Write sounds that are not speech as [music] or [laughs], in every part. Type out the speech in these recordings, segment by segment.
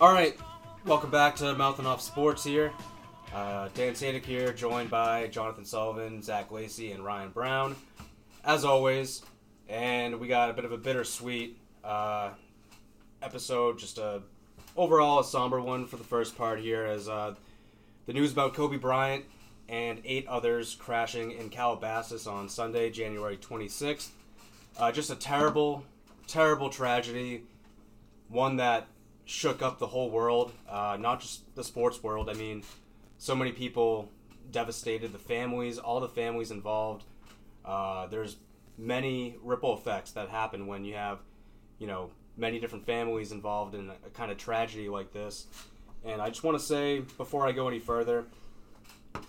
All right, welcome back to Mouthing Off Sports here. Uh, Dan Sadik here, joined by Jonathan Sullivan, Zach Lacey, and Ryan Brown, as always. And we got a bit of a bittersweet uh, episode, just a overall a somber one for the first part here, as uh, the news about Kobe Bryant and eight others crashing in Calabasas on Sunday, January 26th. Uh, just a terrible, terrible tragedy, one that shook up the whole world, uh, not just the sports world. I mean, so many people devastated, the families, all the families involved. Uh, there's many ripple effects that happen when you have, you know, many different families involved in a, a kind of tragedy like this. And I just want to say, before I go any further,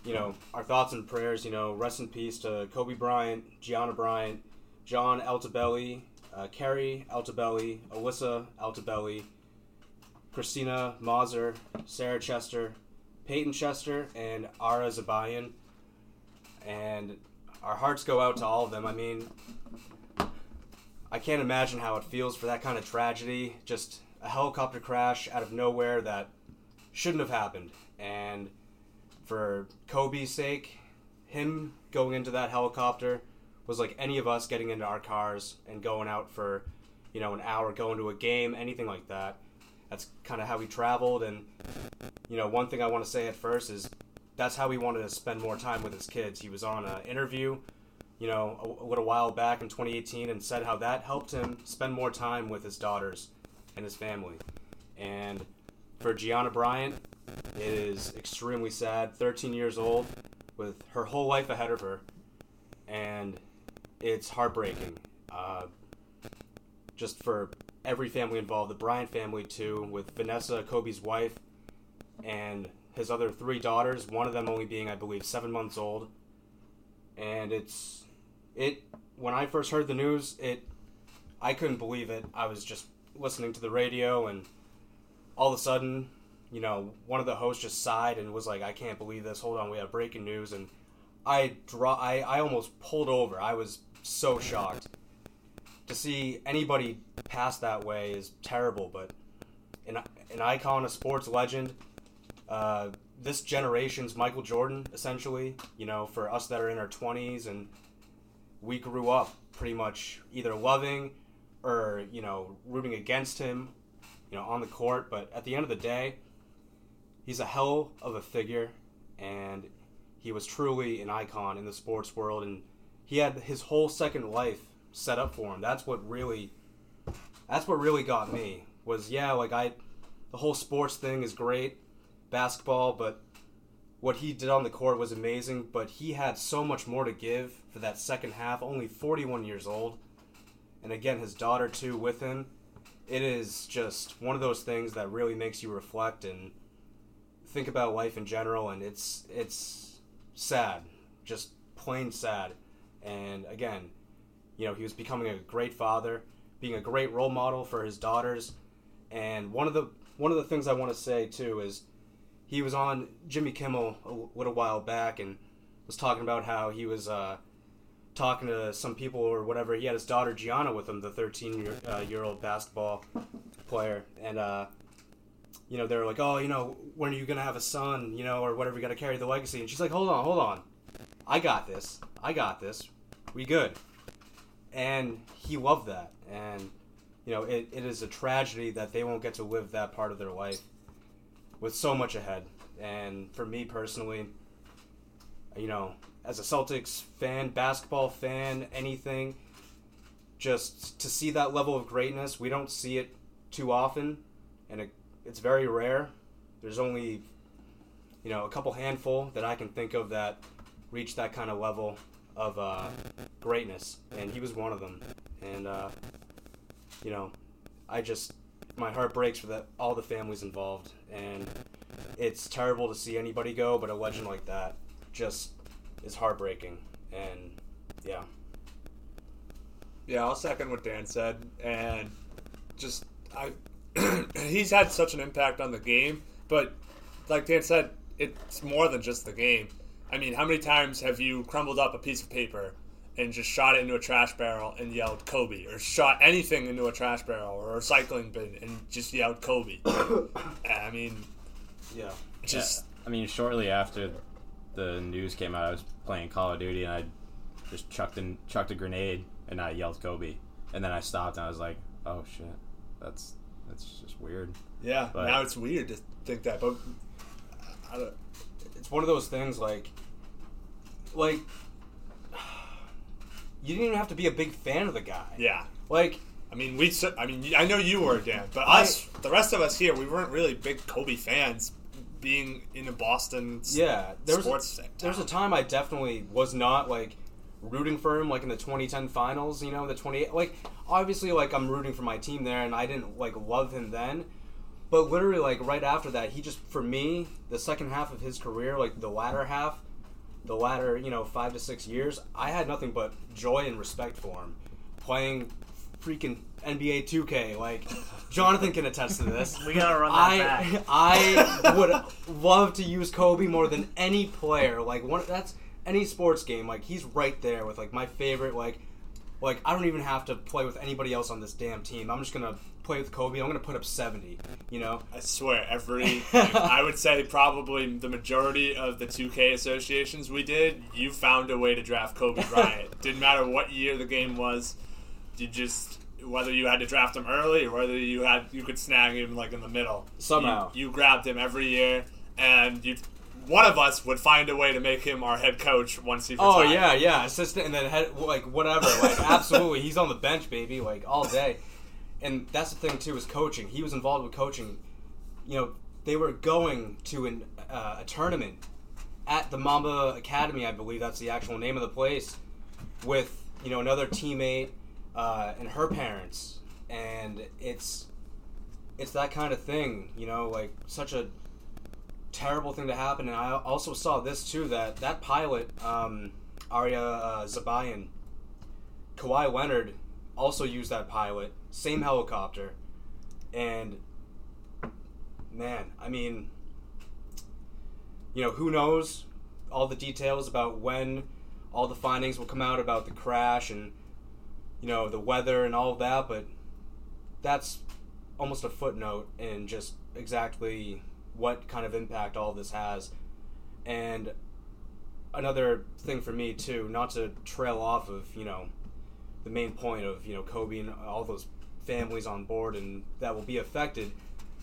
you know, our thoughts and prayers, you know, rest in peace to Kobe Bryant, Gianna Bryant, John Altobelli, uh, Kerry Altobelli, Alyssa Altobelli, Christina Mauser, Sarah Chester, Peyton Chester, and Ara Zabayan. And our hearts go out to all of them. I mean, I can't imagine how it feels for that kind of tragedy. Just a helicopter crash out of nowhere that shouldn't have happened. And for Kobe's sake, him going into that helicopter was like any of us getting into our cars and going out for, you know, an hour, going to a game, anything like that. That's kind of how he traveled. And, you know, one thing I want to say at first is that's how he wanted to spend more time with his kids. He was on an interview, you know, a, a little while back in 2018 and said how that helped him spend more time with his daughters and his family. And for Gianna Bryant, it is extremely sad. 13 years old, with her whole life ahead of her, and it's heartbreaking. Uh, just for every family involved, the Bryant family too, with Vanessa, Kobe's wife, and his other three daughters. One of them only being, I believe, seven months old. And it's it. When I first heard the news, it I couldn't believe it. I was just listening to the radio, and all of a sudden, you know, one of the hosts just sighed and was like, "I can't believe this. Hold on, we have breaking news." And I draw. I I almost pulled over. I was so shocked to see anybody pass that way is terrible. But an an icon, a sports legend, uh, this generation's Michael Jordan, essentially. You know, for us that are in our twenties and we grew up pretty much either loving or you know rooting against him, you know, on the court. But at the end of the day, he's a hell of a figure, and he was truly an icon in the sports world, and he had his whole second life set up for him. That's what really, that's what really got me. Was yeah, like I, the whole sports thing is great, basketball, but what he did on the court was amazing. But he had so much more to give for that second half. Only 41 years old, and again his daughter too with him. It is just one of those things that really makes you reflect and think about life in general, and it's it's sad, just plain sad. And again, you know, he was becoming a great father, being a great role model for his daughters. And one of the one of the things I want to say too is he was on Jimmy Kimmel a little while back and was talking about how he was uh, talking to some people or whatever. He had his daughter Gianna with him, the 13 year, uh, year old basketball player, and uh, you know they were like, "Oh, you know, when are you gonna have a son? You know, or whatever. You got to carry the legacy." And she's like, "Hold on, hold on, I got this. I got this. We good." And he loved that, and you know, it, it is a tragedy that they won't get to live that part of their life with so much ahead. And for me personally, you know, as a Celtics fan, basketball fan, anything, just to see that level of greatness, we don't see it too often, and it, it's very rare. There's only, you know, a couple handful that I can think of that reach that kind of level of uh, greatness, and he was one of them. And uh, you know, I just my heart breaks for that all the families involved, and it's terrible to see anybody go, but a legend like that just is heartbreaking. And yeah, Yeah, I'll second what Dan said, and just I, [clears throat] he's had such an impact on the game. But like Dan said, it's more than just the game. I mean, how many times have you crumbled up a piece of paper and just shot it into a trash barrel and yelled Kobe, or shot anything into a trash barrel or a recycling bin and just yelled Kobe. [coughs] Uh, I mean, Yeah. just Yeah. I mean, shortly after the news came out, I was playing Call of Duty and I just chucked in, chucked a grenade and I yelled Kobe, and then I stopped and I was like, oh shit, that's that's just weird. yeah. But- now it's weird to think that, but I don't, It's one of those things like, like, [sighs] you didn't even have to be a big fan of the guy. yeah. Like, I mean, we. I mean, I know you were Dan, but I- us, the rest of us here, we weren't really big Kobe fans. Being in a Boston, yeah, there was sports. a, town. there was a time I definitely was not like rooting for him, like in the 2010 finals. You know, the 28. Like, obviously, like I'm rooting for my team there, and I didn't like love him then. But literally, like right after that, he just for me, the second half of his career, like the latter half, the latter, you know, five to six years, I had nothing but joy and respect for him. Playing freaking NBA 2K, like [laughs] Jonathan can attest to this. We gotta run that I back. [laughs] I would love to use Kobe more than any player. Like one, that's any sports game. Like he's right there with like my favorite. Like, like I don't even have to play with anybody else on this damn team. I'm just gonna play with Kobe. I'm gonna put up 70. You know. I swear, every [laughs] I would say probably the majority of the 2K associations we did, you found a way to draft Kobe [laughs] Bryant. Didn't matter what year the game was, you just whether you had to draft him early or whether you had you could snag him like in the middle. Somehow. you, you grabbed him every year, and you one of us would find a way to make him our head coach once he. Oh retired. yeah, yeah, assistant, and then head like whatever. Like [laughs] absolutely, he's on the bench, baby, like all day. And that's the thing too is coaching. He was involved with coaching. You know, they were going to an, uh, a tournament at the Mamba Academy, I believe that's the actual name of the place, with you know another teammate uh, and her parents, and it's it's that kind of thing. You know, like such a terrible thing to happen. And I also saw this too that that pilot, um, Arya uh, Zabayan, Kawhi Leonard also used that pilot, same helicopter, and man, I mean, you know, who knows all the details about when all the findings will come out about the crash and you know the weather and all of that, but that's almost a footnote in just exactly what kind of impact all this has. And another thing for me too, not to trail off of, you know, the main point of, you know, Kobe and all those families on board and that will be affected,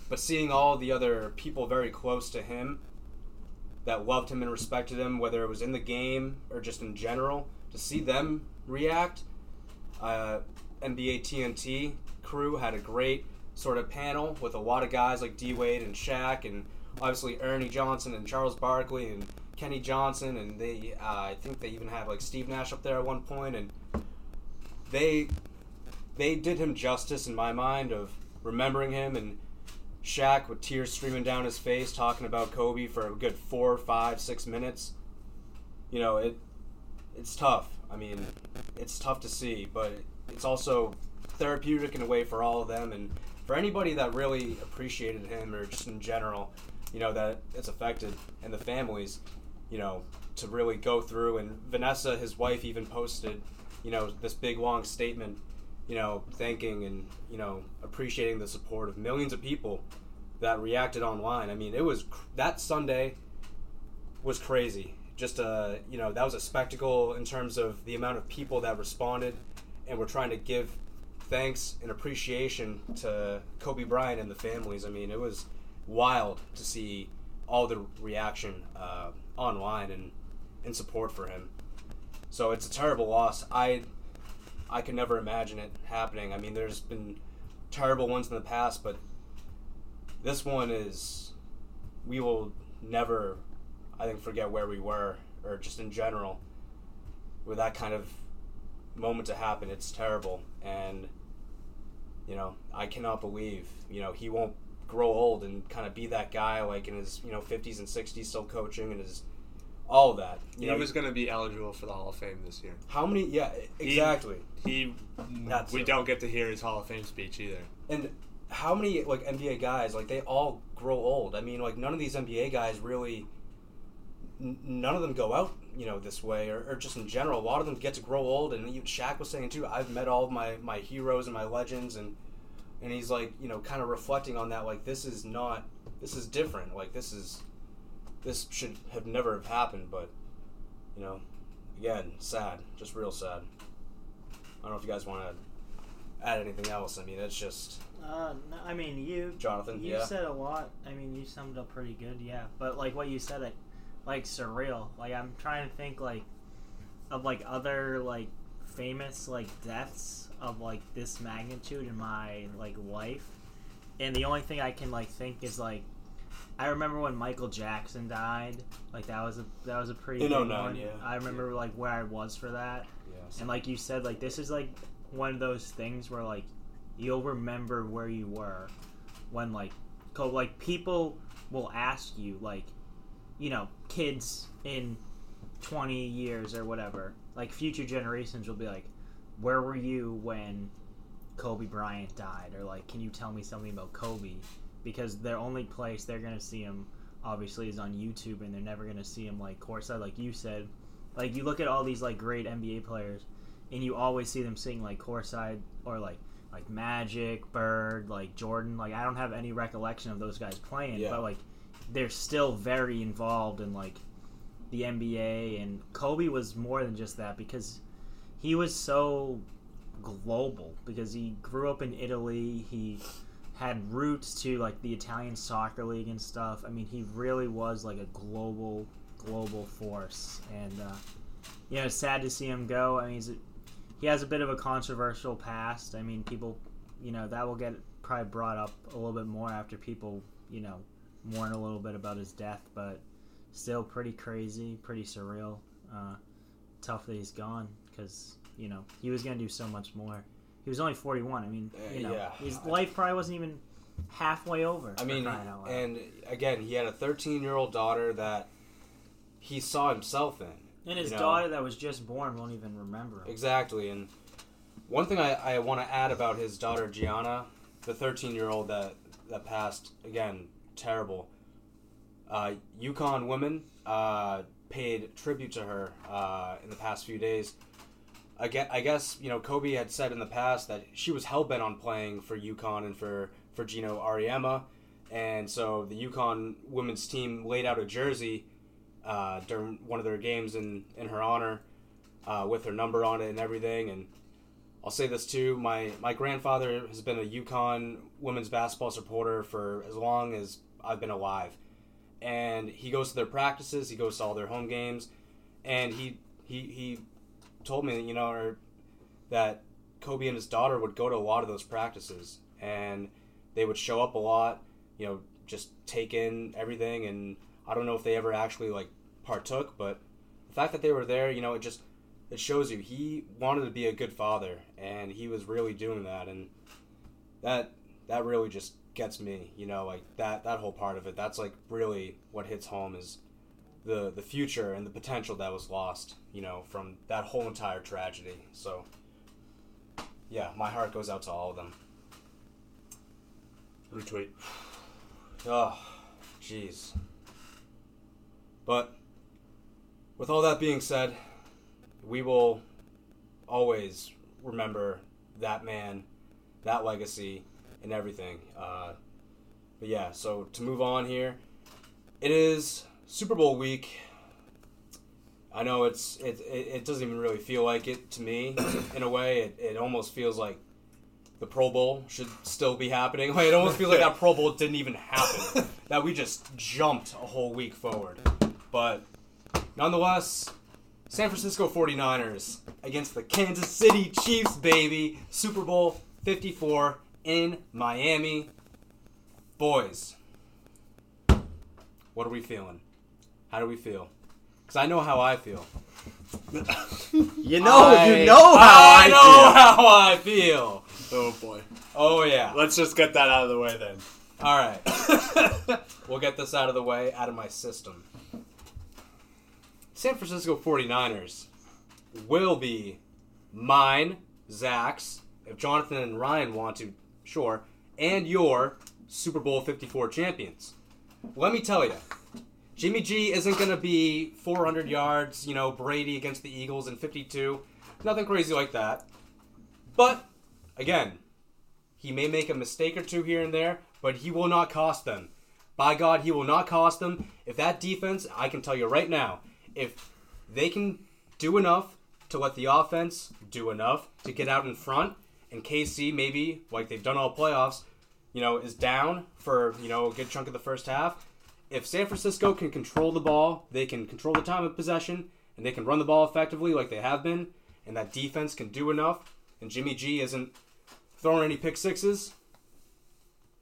but seeing all the other people very close to him that loved him and respected him, whether it was in the game or just in general, to see them react. Uh, NBA TNT crew had a great sort of panel with a lot of guys like D Wade and Shaq, and obviously Ernie Johnson and Charles Barkley and Kenny Johnson, and they uh, I think they even had like Steve Nash up there at one point, and they they did him justice in my mind of remembering him and Shaq with tears streaming down his face talking about Kobe for a good four, five, six minutes. You know, it it's tough. I mean, it's tough to see, but it's also therapeutic in a way for all of them and for anybody that really appreciated him or just in general, you know, that it's affected and the families, you know, to really go through and Vanessa, his wife, even posted, you know, this big long statement, you know, thanking and, you know, appreciating the support of millions of people that reacted online. I mean, it was that Sunday was crazy. Just a, you know, that was a spectacle in terms of the amount of people that responded and were trying to give thanks and appreciation to Kobe Bryant and the families. I mean, it was wild to see all the reaction uh, online and in support for him. So it's a terrible loss. I I could never imagine it happening. I mean, there's been terrible ones in the past, but this one is we will never I think forget where we were or just in general with that kind of moment to happen. It's terrible and you know, I cannot believe, you know, he won't grow old and kind of be that guy like in his, you know, 50s and 60s still coaching and his all that. You He know, was going to be eligible for the Hall of Fame this year. how many yeah, He- exactly. He, That's we it. don't get to hear his Hall of Fame speech either. And how many like NBA guys like they all grow old? I mean, like none of these NBA guys really, n- none of them go out you know, this way, or, or just in general. A lot of them get to grow old, and even Shaq was saying too. I've met all of my my heroes and my legends, and and he's like, you know, kind of reflecting on that. Like this is not, this is different. Like this is, this should have never have happened. But you know, again, sad, just real sad. I don't know if you guys want to add anything else. I mean, it's just Uh, no, I mean, you Jonathan. you yeah. said a lot. I mean, you summed up pretty good, yeah. But like what you said, it like surreal. Like I'm trying to think like of like other like famous like deaths of like this magnitude in my like life, and the only thing I can like think is like. I remember when Michael Jackson died. Like that was a that was a pretty In big 09, one. yeah. I remember like where I was for that. yeah. And like you said, like this is like one of those things where like you'll remember where you were when like co- like people will ask you like you know kids in 20 years or whatever like future generations will be like where were you when Kobe Bryant died or like can you tell me something about Kobe because their only place they're going to see him obviously is on YouTube and they're never going to see him like courtside like you said like you look at all these like great NBA players and you always see them sitting like courtside or like like Magic, Bird, like Jordan. Like I don't have any recollection of those guys playing, Yeah. but like they're still very involved in like the NBA and Kobe was more than just that because he was so global because he grew up in Italy. He had roots to like the Italian soccer league and stuff. I mean, he really was like a global global force and uh you know, sad to see him go. I mean, he's a, he has a bit of a controversial past. I mean, people, you know, that will get probably brought up a little bit more after people, you know, mourn a little bit about his death, but still pretty crazy, pretty surreal. Uh, tough that he's gone because, you know, he was to do so much more. He was only 41. I mean, Uh, you know, yeah. his life probably wasn't even halfway over. I mean, crying out loud. and again, he had a 13 year old daughter that he saw himself in. And his you know. daughter that was just born won't even remember him. Exactly, and one thing I, I want to add about his daughter Gianna, the 13 year old that that passed again, terrible. Uh, UConn women uh, paid tribute to her uh, in the past few days. I guess, I guess you know Kobe had said in the past that she was hell bent on playing for UConn and for for Gino Auriemma, and so the UConn women's team laid out a jersey uh, during one of their games in in her honor uh, with her number on it and everything. And I'll say this too: my my grandfather has been a UConn women's basketball supporter for as long as I've been alive, and he goes to their practices, he goes to all their home games, and he he he told me that you know or, that Kobe and his daughter would go to a lot of those practices, and they would show up a lot, you know, just take in everything, and I don't know if they ever actually like partook, but the fact that they were there, you know, it just it shows you he wanted to be a good father, and he was really doing that, and that that really just gets me, you know, like that that whole part of it. That's like really what hits home is the the future and the potential that was lost, you know, from that whole entire tragedy. So yeah, my heart goes out to all of them. Retweet. Oh, jeez. But with all that being said, we will always remember that man, that legacy, and everything. Uh, but yeah, so to move on here, it is Super Bowl week. I know it's it, it, it doesn't even really feel like it to me [coughs] in a way. It, it almost feels like the Pro Bowl should still be happening. [laughs] Like it almost feels like that Pro Bowl didn't even happen. [laughs] that we just jumped a whole week forward. But nonetheless, San Francisco 49ers against the Kansas City Chiefs, baby. Super Bowl 54 in Miami. Boys, what are we feeling? How do we feel? Because I know how I feel. [laughs] You know, I- you know how I, know feel. how I feel. Oh boy. Oh yeah. Let's just get that out of the way then. All right. [laughs] we'll get this out of the way, out of my system. San Francisco 49ers will be mine, Zach's, if Jonathan and Ryan want to, sure, and your Super Bowl 54 champions. Let me tell you, Jimmy G isn't going to be 400 yards, you know, Brady against the Eagles in 52. Nothing crazy like that. But, again, he may make a mistake or two here and there, but he will not cost them. By God, he will not cost them. If that defense, I can tell you right now, if they can do enough to let the offense do enough to get out in front, and KC maybe, like they've done all playoffs, you know, is down for, you know, a good chunk of the first half, if San Francisco can control the ball, they can control the time of possession, and they can run the ball effectively like they have been, and that defense can do enough, and Jimmy G isn't throwing any pick sixes,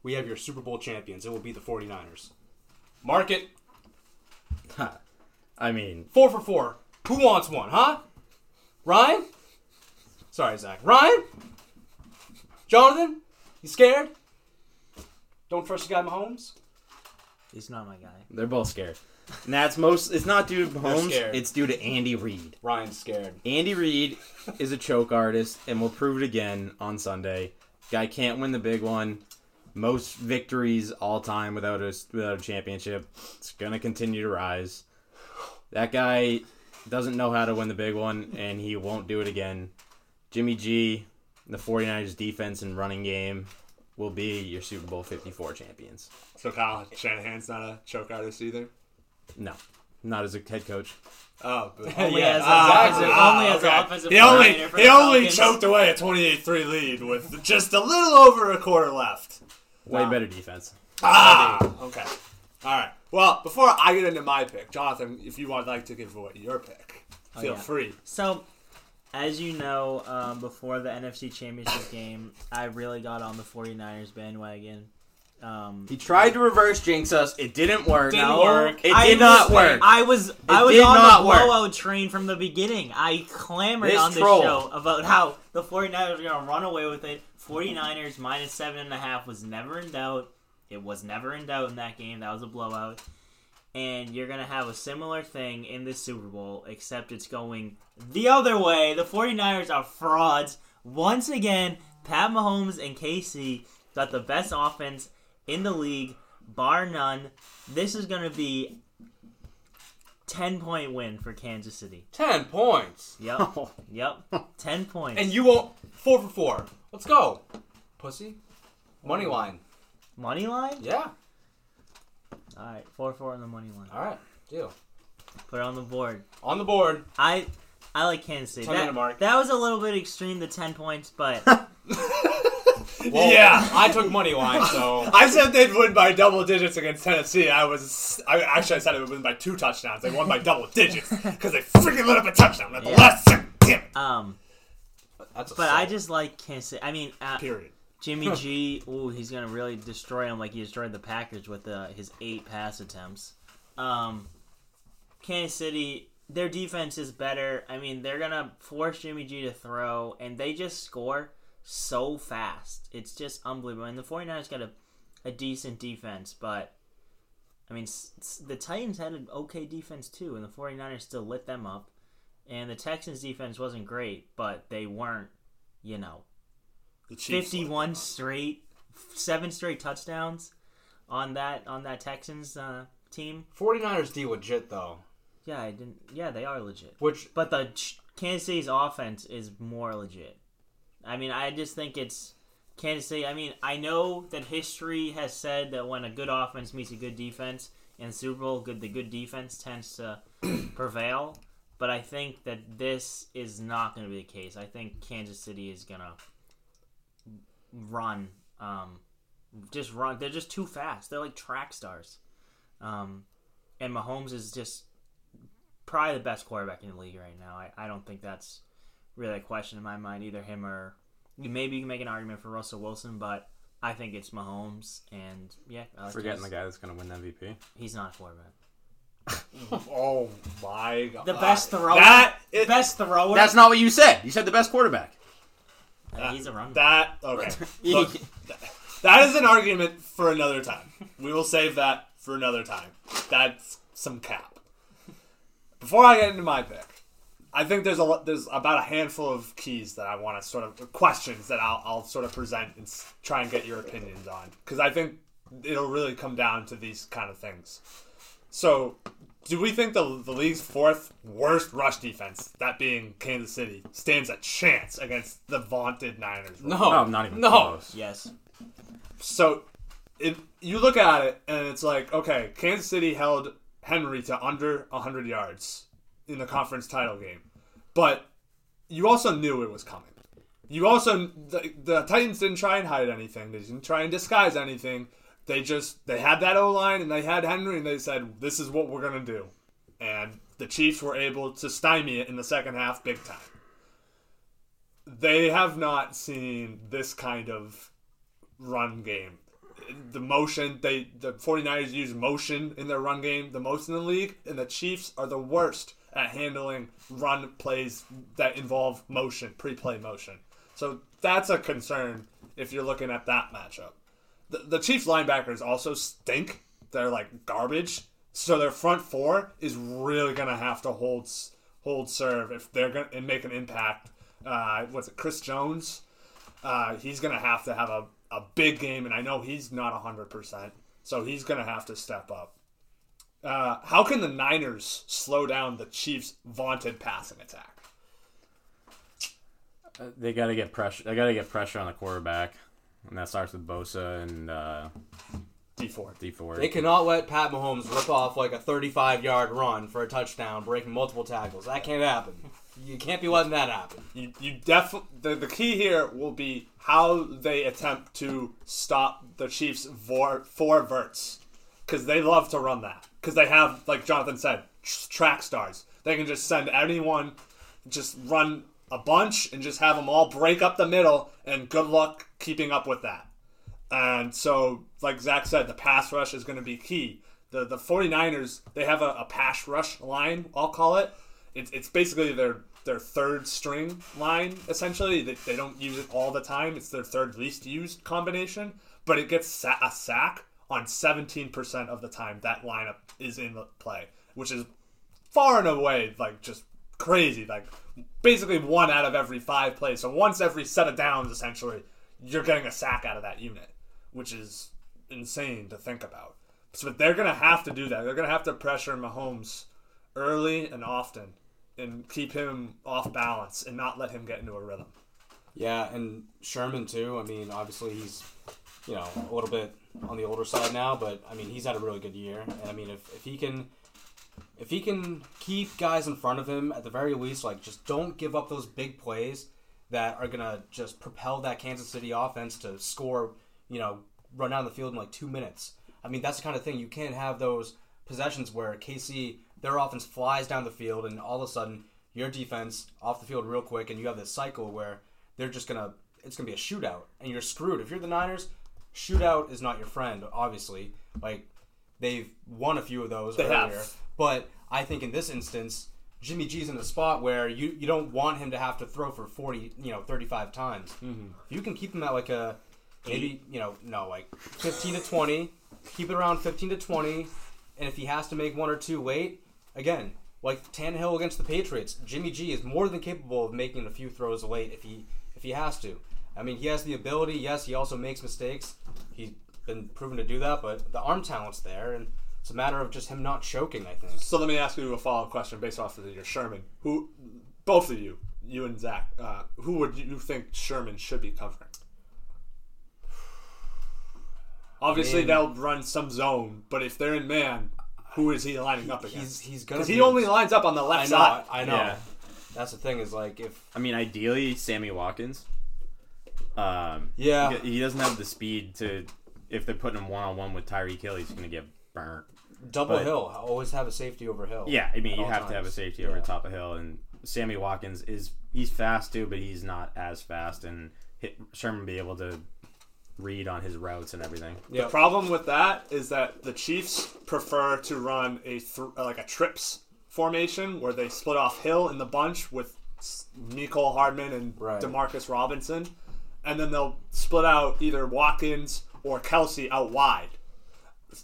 we have your Super Bowl champions. It will be the 49ers. Mark it. I mean, Four for four. Who wants one, huh? Ryan? Sorry, Zach. Ryan? Jonathan? You scared? Don't trust your guy Mahomes? He's not my guy. they're both scared. And that's most. It's not due to Mahomes. scared. It's due to Andy Reid. Ryan's scared. Andy Reid is a choke artist, and we'll prove it again on Sunday. Guy can't win the big one. Most victories all time without a without a championship. It's gonna continue to rise. That guy doesn't know how to win the big one, and he won't do it again. Jimmy G, the 49ers defense and running game will be your Super Bowl 54 champions. So Kyle Shanahan's not a choke artist either. No, not as a head coach. Oh, but [laughs] Only Yeah, as a- Ah, as a- ah, only as an okay. offensive He only for he the only Falcons. choked away a 28-3 lead with just a little over a quarter left. Way Wow. better defense. Ah, okay. All right. Well, before I get into my pick, Jonathan, if you would like to give away your pick, feel yeah. free. So, as you know, um, before the NFC Championship game, I really got on the 49ers bandwagon. Um, He tried to reverse jinx us. It didn't work. Didn't no, work. It I did not was- work. I was I was on the blowout train from the beginning. I clamored This on this troll. show about how the 49ers were going to run away with it. 49ers minus seven and a half was never in doubt. It was never in doubt in that game. That was a blowout. And you're going to have a similar thing in this Super Bowl, except it's going the other way. The 49ers are frauds. Once again, Pat Mahomes and KC got the best offense in the league, bar none. This is going to be 10 point win for Kansas City. 10 points. Yep. [laughs] Oh. yep. 10 points. And you won't. Four for four. Let's go. Pussy. Money line. money line? Yeah. All right, 4 4 on the money line. All right. Deal. Put it on the board. On the board. I I like Kansas City. 10 minute That, mark. that was a little bit extreme, the 10 points, but [laughs] Well, Yeah. I took money line, so. [laughs] I said they'd win by double digits against Tennessee. I was, I actually I said it would win by two touchdowns. They won by double digits because they freaking lit up a touchdown at the Yeah. last second. Damn it. um That's a but I just like Kansas City. I mean, uh, Period. Jimmy G, ooh, he's gonna really destroy him like he destroyed the Packers with uh, his eight pass attempts. Um, Kansas City, their defense is better. I mean, they're gonna force Jimmy G to throw, and they just score so fast. It's just unbelievable. And the 49ers got a, a decent defense, but I mean, s- s- the Titans had an okay defense too, and the 49ers still lit them up. And the Texans defense wasn't great, but they weren't, you know. 51 straight seven straight touchdowns on that on that Texans uh, team. 49ers D legit, though. Yeah, I didn't yeah, they are legit. Which, But the Kansas City's offense is more legit. I mean, I just think it's Kansas City. I mean, I know that history has said that when a good offense meets a good defense in the Super Bowl, good the good defense tends to [clears throat] prevail. But I think that this is not going to be the case. I think Kansas City is going to run, um, just run. They're just too fast. They're like track stars. Um, and Mahomes is just probably the best quarterback in the league right now. I, I don't think that's really a question in my mind, either him or maybe you can make an argument for Russell Wilson, but I think it's Mahomes. And yeah, I like Forgetting the guy that's going to win MVP. He's not a quarterback. [laughs] Oh my god. The best thrower. That it, best thrower. That's not what you said. You said the best quarterback. Uh, he's a run. that okay. [laughs] Look, that is an argument for another time. We will save that for another time. That's some cap. Before I get into my pick, I think there's a there's about a handful of keys that I want to sort of questions that I'll, I'll sort of present and try and get your opinions on because I think it'll really come down to these kind of things. So, do we think the the league's fourth worst rush defense, that being Kansas City, stands a chance against the vaunted Niners? No, Oh, not even no. close. Yes. So, if you look at it and it's like, okay, Kansas City held Henry to under 100 yards in the conference title game, but you also knew it was coming. You also the, the Titans didn't try and hide anything. They didn't try and disguise anything. They just they had that O line and they had Henry and they said this is what we're gonna do, and the Chiefs were able to stymie it in the second half big time. They have not seen this kind of run game. The motion they the 49ers use motion in their run game the most in the league and the Chiefs are the worst at handling run plays that involve motion, pre-play motion. So that's a concern if you're looking at that matchup. The, the Chiefs linebackers also stink. They're like garbage. So their front four is really gonna have to hold hold serve if they're gonna and make an impact. Uh, what's it, Chris Jones? Uh, he's gonna have to have a, a big game, and I know he's not hundred percent, so he's gonna have to step up. Uh, how can the Niners slow down the Chiefs' vaunted passing attack? Uh, They got to get pressure. They got to get pressure on the quarterback, and that starts with Bosa and uh, D four. D four. They cannot let Pat Mahomes rip off like a 35 yard run for a touchdown, breaking multiple tackles. That can't happen. You can't be letting that happen. You, you definitely the, the key here will be how they attempt to stop the Chiefs' vor, four verts because they love to run that because they have like Jonathan said tr- track stars. They can just send anyone, just run a bunch and just have them all break up the middle and good luck keeping up with that. And so, like Zach said, the pass rush is going to be key. The the 49ers, they have a, a pass rush line, I'll call it. It's, it's basically their their third string line, essentially. They, they don't use it all the time. It's their third least used combination, but it gets a sack on 17% of the time that lineup is in play, which is far and away like just crazy. Like basically one out of every five plays. So once every set of downs, essentially, you're getting a sack out of that unit, which is insane to think about. So they're gonna have to do that. They're gonna have to pressure Mahomes early and often, and keep him off balance and not let him get into a rhythm. Yeah, and Sherman too. I mean, obviously he's you know a little bit on the older side now, but I mean he's had a really good year. And I mean if, if he can if he can keep guys in front of him at the very least, like just don't give up those big plays that are gonna just propel that Kansas City offense to score. You know, run down the field in like two minutes. I mean that's the kind of thing you can't have those possessions where KC their offense flies down the field and all of a sudden your defense off the field real quick and you have this cycle where they're just gonna it's gonna be a shootout and you're screwed if you're the niners shootout is not your friend obviously like they've won a few of those They earlier have. But i think in this instance jimmy g's in a spot where you, you don't want him to have to throw for 40 you know 35 times Mm-hmm. if you can keep him at like a maybe you know no like 15 to 20 keep it around 15 to 20 and if he has to make one or two late again like Tannehill against the Patriots, Jimmy G is more than capable of making a few throws late if he if he has to. I mean, he has the ability. Yes, he also makes mistakes. He's been proven to do that, but the arm talent's there, and it's a matter of just him not choking. I think. So let me ask you a follow up question based off of your Sherman. Who, both of you, you and Zach, uh, who would you think Sherman should be covering? Obviously, mean- they'll run some zone, but if they're in man, who is he lining up against? he's gonna. Because he only lines up on the I left know. side. I know. Yeah. That's the thing is like if I mean, ideally, Sammy Watkins. Um, Yeah. he- he doesn't have the speed to. If they're putting him one on one with Tyreek Hill, he's going to get burnt. Double But- hill, always have a safety over hill. Yeah, I mean, you all have to have a safety over Yeah. the top of hill, and Sammy Watkins is he's fast too, but he's not as fast, and hit, Sherman be able to read on his routes and everything. Yeah. The problem with that is that the Chiefs prefer to run a th- uh, like a trips formation where they split off Hill in the bunch with S- Mecole Hardman and Right. Demarcus Robinson, and then they'll split out either Watkins or Kelce out wide,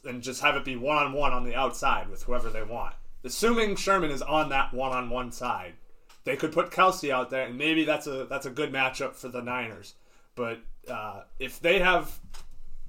and just have it be one on one on the outside with whoever they want. Assuming Sherman is on that one on one side, they could put Kelce out there, and maybe that's a that's a good matchup for the Niners. But uh, if they have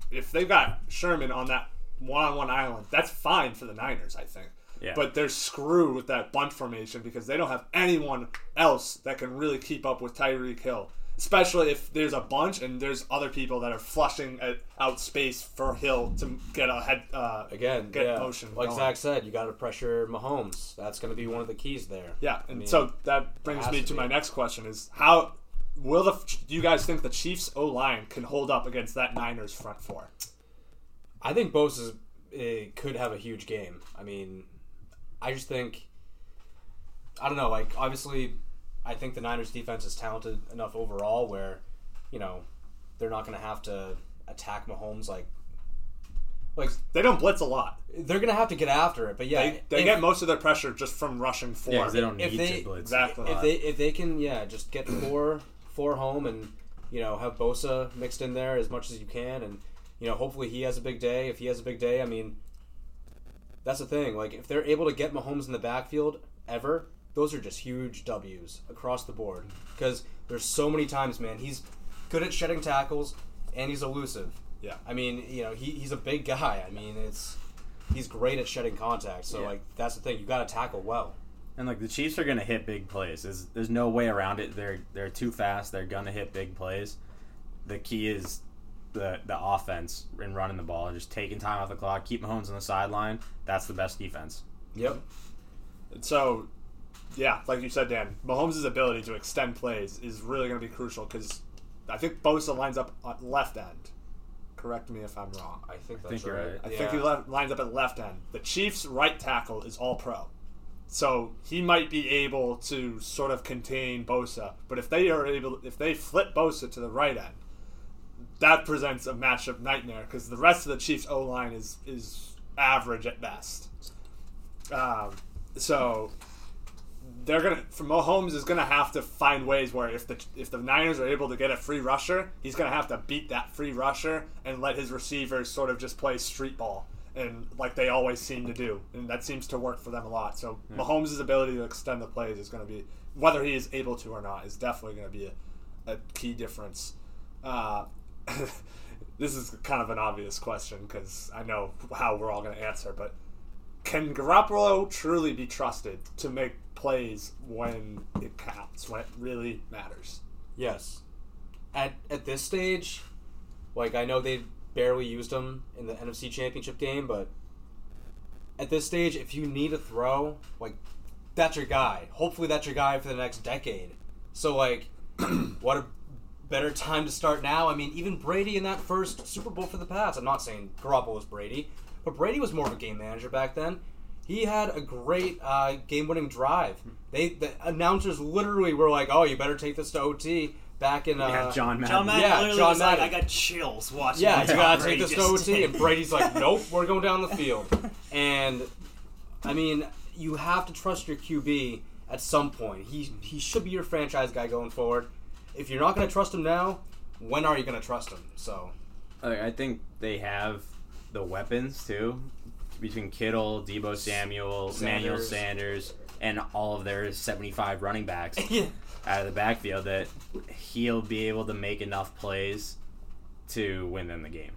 if they've got Sherman on that one on one island. That's fine for the Niners, I think. Yeah. But they're screwed with that bunt formation because they don't have anyone else that can really keep up with Tyreek Hill. Especially if there's a bunch and there's other people that are flushing at, out space for Hill to get a head uh, Again, get yeah, motion. like going. Zach said, you got to pressure Mahomes. That's going to be one of the keys there. Yeah, and mean, so that brings me to to my next question: Is how will the do you guys think the Chiefs O line can hold up against that Niners front four? I think Bosa could have a huge game. I mean, I just think I don't know. Like obviously, I think the Niners defense is talented enough overall where you know they're not going to have to attack Mahomes like like They don't blitz a lot. they're going to have to get after it. But yeah, They, they if- get most of their pressure just from rushing four. Yeah, 'cause they don't if need they- to blitz. exactly. if they if they can yeah just get four four home and you know have Bosa mixed in there as much as you can and you know hopefully he has a big day if he has a big day I mean that's the thing like if they're able to get Mahomes in the backfield ever those are just huge W's across the board because there's so many times man he's good at shedding tackles and he's elusive Yeah. I mean you know he, he's a big guy I mean it's he's great at shedding contact so Yeah. like that's the thing you got to tackle well And like the Chiefs are gonna hit big plays. There's there's no way around it. They're they're too fast. They're gonna hit big plays. The key is the the offense and running the ball and just taking time off the clock. Keep Mahomes on the sideline. That's the best defense. yep So, yeah, like you said, Dan, Mahomes' ability to extend plays is really going to be crucial because I think Bosa lines up at left end. Correct me if I'm wrong. I think that's think you're right. right. I Yeah. think he left, lines up at left end. The Chiefs' right tackle is all pro. So he might be able to sort of contain Bosa, but if they are able, if they flip Bosa to the right end, that presents a matchup nightmare because the rest of the Chiefs' O line is is average at best. Um, so they're gonna for Mahomes is gonna have to find ways where if the if the Niners are able to get a free rusher, he's gonna have to beat that free rusher and let his receivers sort of just play street ball and like they always seem to do, and that seems to work for them a lot. So Mahomes' ability to extend the plays is going to be whether he is able to or not is definitely going to be a, a key difference. Uh, [laughs] this is kind of an obvious question because I know how we're all going to answer, but can Garoppolo truly be trusted to make plays when it counts, when it really matters? Yes. At at this stage, like I know they barely used him in the NFC Championship game, but at this stage, if you need a throw, like that's your guy. Hopefully, that's your guy for the next decade. So, like, [clears throat] what a better time to start now. I mean, even Brady in that first Super Bowl for the Pats. I'm not saying Garoppolo was Brady, but Brady was more of a game manager back then. He had a great uh, game-winning drive. They the announcers literally were like, "Oh, you better take this to OT." Back in uh, yeah, John Madden. John Madden Yeah, literally John was like, Madden. I got chills watching. Yeah, what you Tom gotta Brady take this to OT, did. and Brady's like, [laughs] "Nope, we're going down the field." And I mean, you have to trust your QB at some point. He he should be your franchise guy going forward. If you're not going to trust him now, when are you going to trust him? So I think they have the weapons too, between Kittle, Deebo Samuel, Manuel Sanders. Sanders, and all of their seventy-five running backs [laughs] out of the backfield that he'll be able to make enough plays to win them the game.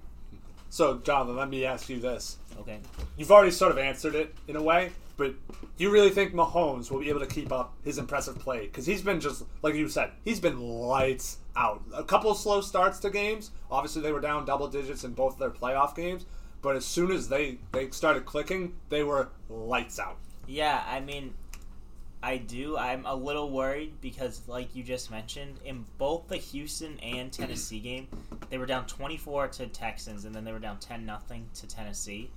So, Jonathan, let me ask you this. Okay. You've already sort of answered it in a way, but do you really think Mahomes will be able to keep up his impressive play? Because he's been just, like you said, he's been lights out. A couple of slow starts to games. Obviously, they were down double digits in both their playoff games, but as soon as they, they started clicking, they were lights out. Yeah, I mean, I do. I'm a little worried because, like you just mentioned, in both the Houston and Tennessee [clears throat] game, they were down 24 to Texans, and then they were down 10 nothing to Tennessee.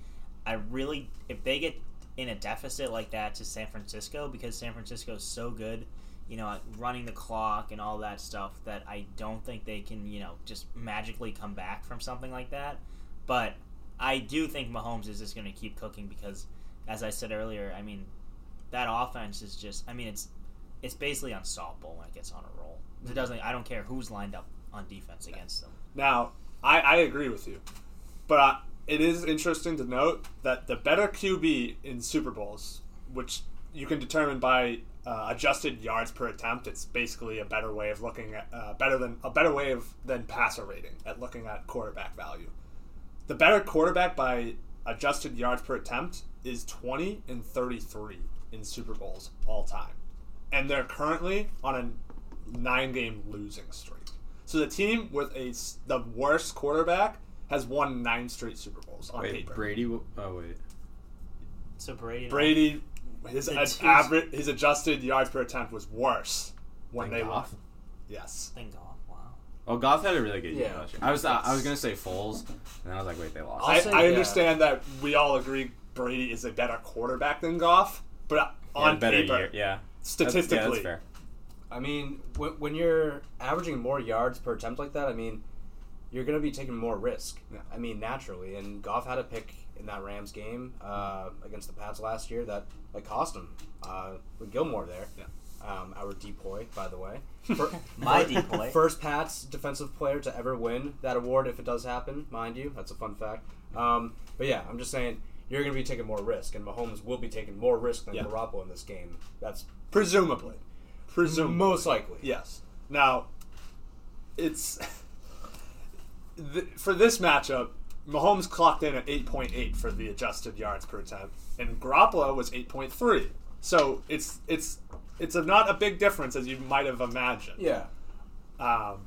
I really, if they get in a deficit like that to San Francisco, because San Francisco is so good, you know, at running the clock and all that stuff, that I don't think they can, you know, just magically come back from something like that. But I do think Mahomes is just going to keep cooking because, as I said earlier, I mean, that offense is just I mean it's it's basically unstoppable when it gets on a roll. It doesn't I don't care who's lined up on defense against them. Now, I, I agree with you, but uh, it is interesting to note that the better QB in Super Bowls, which you can determine by uh, adjusted yards per attempt, it's basically a better way of looking at uh, better than a better way of than passer rating at looking at quarterback value. The better quarterback by adjusted yards per attempt is 20 and 33 in Super Bowls all time. And they're currently on a nine game losing streak. So the team with a s- the worst quarterback has won nine straight Super Bowls on Wait, paper. Brady. Oh wait. So Brady. Brady, his The ad- average, his adjusted yards per attempt was worse when Than they won. Yes. Thank God. Wow. Oh, Goff had a really good year Yeah. last year. I was I was gonna say Foles, and I was like, wait, they lost. I'll I, say, I yeah. understand that we all agree Brady is a better quarterback than Goff, but Yeah, on better paper, year. Yeah. statistically, that's, yeah, that's fair. I mean, when, when you're averaging more yards per attempt like that, I mean, you're going to be taking more risk. Yeah. I mean, naturally. And Goff had a pick in that Rams game uh, against the Pats last year that like cost him uh, with Gilmore there. Yeah. Um, our depoy, by the way. [laughs] Fir- My fir- depoy. First Pats defensive player to ever win that award, if it does happen, mind you. That's a fun fact. Um, but yeah, I'm just saying you're going to be taking more risk, and Mahomes will be taking more risk than Yeah. Garoppolo in this game. That's presumably, presumably, most likely. yes. Now, it's [laughs] th- for this matchup. Mahomes clocked in at 8.8 for the adjusted yards per attempt, and Garoppolo was 8.3. So it's it's it's a, not a big difference as you might have imagined. Yeah. Um,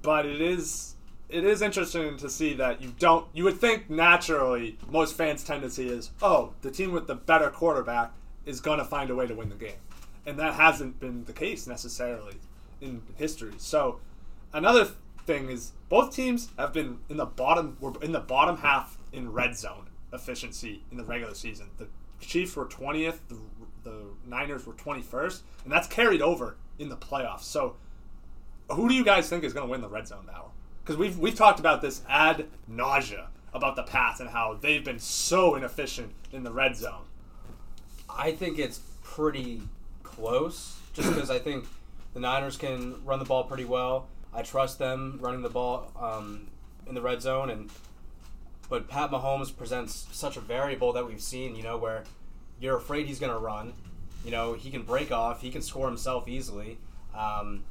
but it is it is interesting to see that you don't you would think naturally most fans' tendency is oh the team with the better quarterback is going to find a way to win the game, and that hasn't been the case necessarily in history. So another thing is both teams have been in the bottom were in the bottom half in red zone efficiency in the regular season. The Chiefs were twentieth, the, the Niners were twenty first, and that's carried over in the playoffs. So who do you guys think is going to win the red zone battle? Because we've we've talked about this ad nausea about the Pats and how they've been so inefficient in the red zone. I think it's pretty close, just because I think the Niners can run the ball pretty well. I trust them running the ball um, in the red zone, and but Pat Mahomes presents such a variable that we've seen. You know, where you're afraid he's going to run. You know, he can break off. He can score himself easily. Um,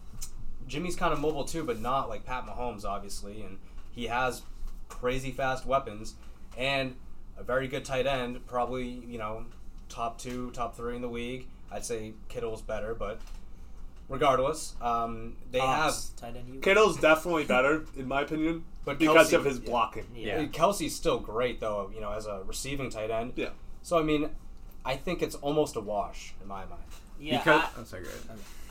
Jimmy's kind of mobile too, but not like Pat Mahomes, obviously. And he has crazy fast weapons and a very good tight end. Probably, you know, top two, top three in the league. I'd say Kittle's better, but regardless, um, they have tight end. You. Kittle's [laughs] definitely better in my opinion, But because Kelce- of his blocking. Yeah. have. Kelce's still great though, you know, as a receiving tight end. Yeah. So I mean, I think it's almost a wash in my mind. Yeah. because I- that's so great.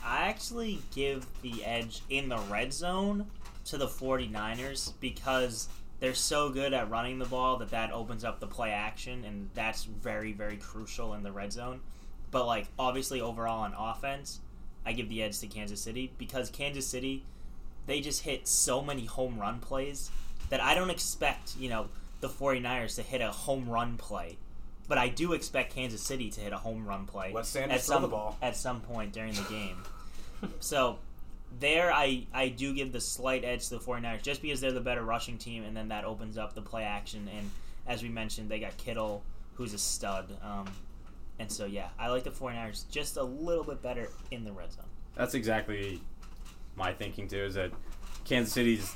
I actually give the edge in the red zone to the 49ers because they're so good at running the ball that that opens up the play action and that's very very crucial in the red zone. But like obviously overall on offense, I give the edge to Kansas City because Kansas City they just hit so many home run plays that I don't expect, you know, the 49ers to hit a home run play. But I do expect Kansas City to hit a home run play Let Sanders at throw some the ball. at some point during the game. [laughs] so there I, I do give the slight edge to the 49ers just because they're the better rushing team and then that opens up the play action and as we mentioned they got Kittle who's a stud. Um, and so yeah, I like the 49ers just a little bit better in the red zone. That's exactly my thinking too. Is that Kansas City's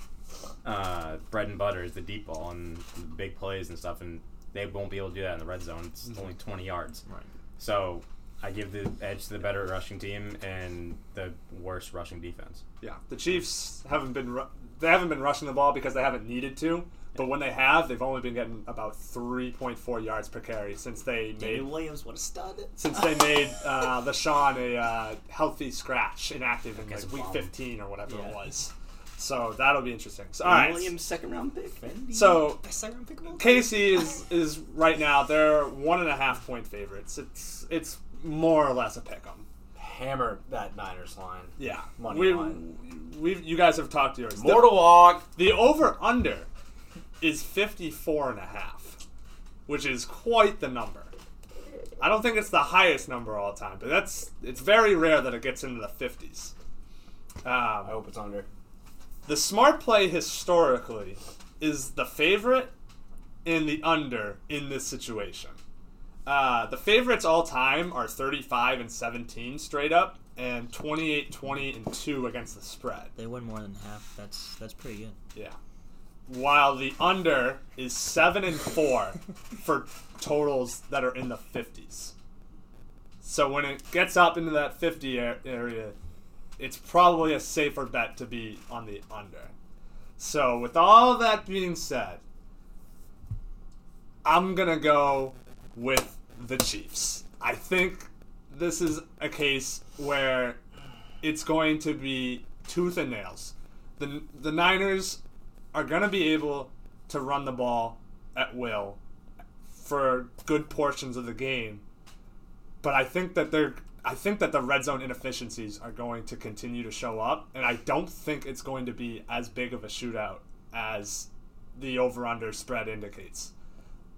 uh, bread and butter is the deep ball and the big plays and stuff, and they won't be able to do that in the red zone. It's only 20 yards. Right. So I give the edge to the better rushing team and the worst rushing defense. Yeah, the Chiefs haven't been ru- they haven't been rushing the ball because they haven't needed to. But when they have, they've only been getting about 3.4 yards per carry since they David made Williams, what a stud! since they made uh, LeSean a uh, healthy scratch inactive in Guy's like week 15 or whatever Yeah. it was. So that'll be interesting. So, all right. Williams second round pick. So Best second round pick of all time. KC is is right now they're one and a half point favorites. It's it's more or less a pick 'em. Hammer that Niners line. Yeah, Money we line. we you guys have talked to yours. The- Mortal walk. The over under is 54 and a half, which is quite the number. I don't think it's the highest number all time, but that's it's very rare that it gets into the 50s. I Um, hope it's under. The smart play historically is the favorite and the under in this situation. Uh, the favorites all time are 35 and 17 straight up, and 28, 20, and 2 against the spread. They win more than half. That's that's pretty good. Yeah. while the under is seven and four [laughs] for totals that are in the fifties. So when it gets up into that fifty area, it's probably a safer bet to be on the under. So with all that being said, I'm gonna go with the Chiefs. I think this is a case where it's going to be tooth and nails. The the Niners are gonna be able to run the ball at will for good portions of the game, but I think that they're I think that the red zone inefficiencies are going to continue to show up, and I don't think it's going to be as big of a shootout as the over under spread indicates.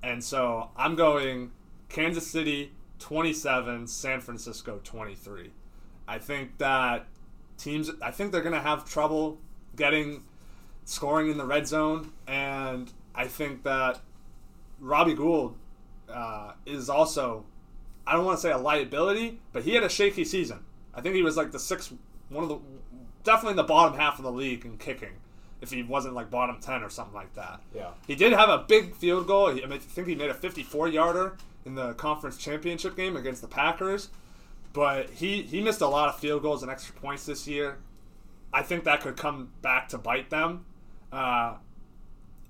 And so I'm going Kansas City 27, San Francisco 23. I think that teams, I think they're going to have trouble getting scoring in the red zone, and I think that Robbie Gould uh, is also, I don't want to say a liability, but he had a shaky season. I think he was like the sixth, one of the, definitely in the bottom half of the league in kicking, if he wasn't like bottom 10 or something like that. Yeah. He did have a big field goal. I, mean, I think he made a 54 yarder in the conference championship game against the Packers. But he, he missed a lot of field goals and extra points this year. I think that could come back to bite them. Uh,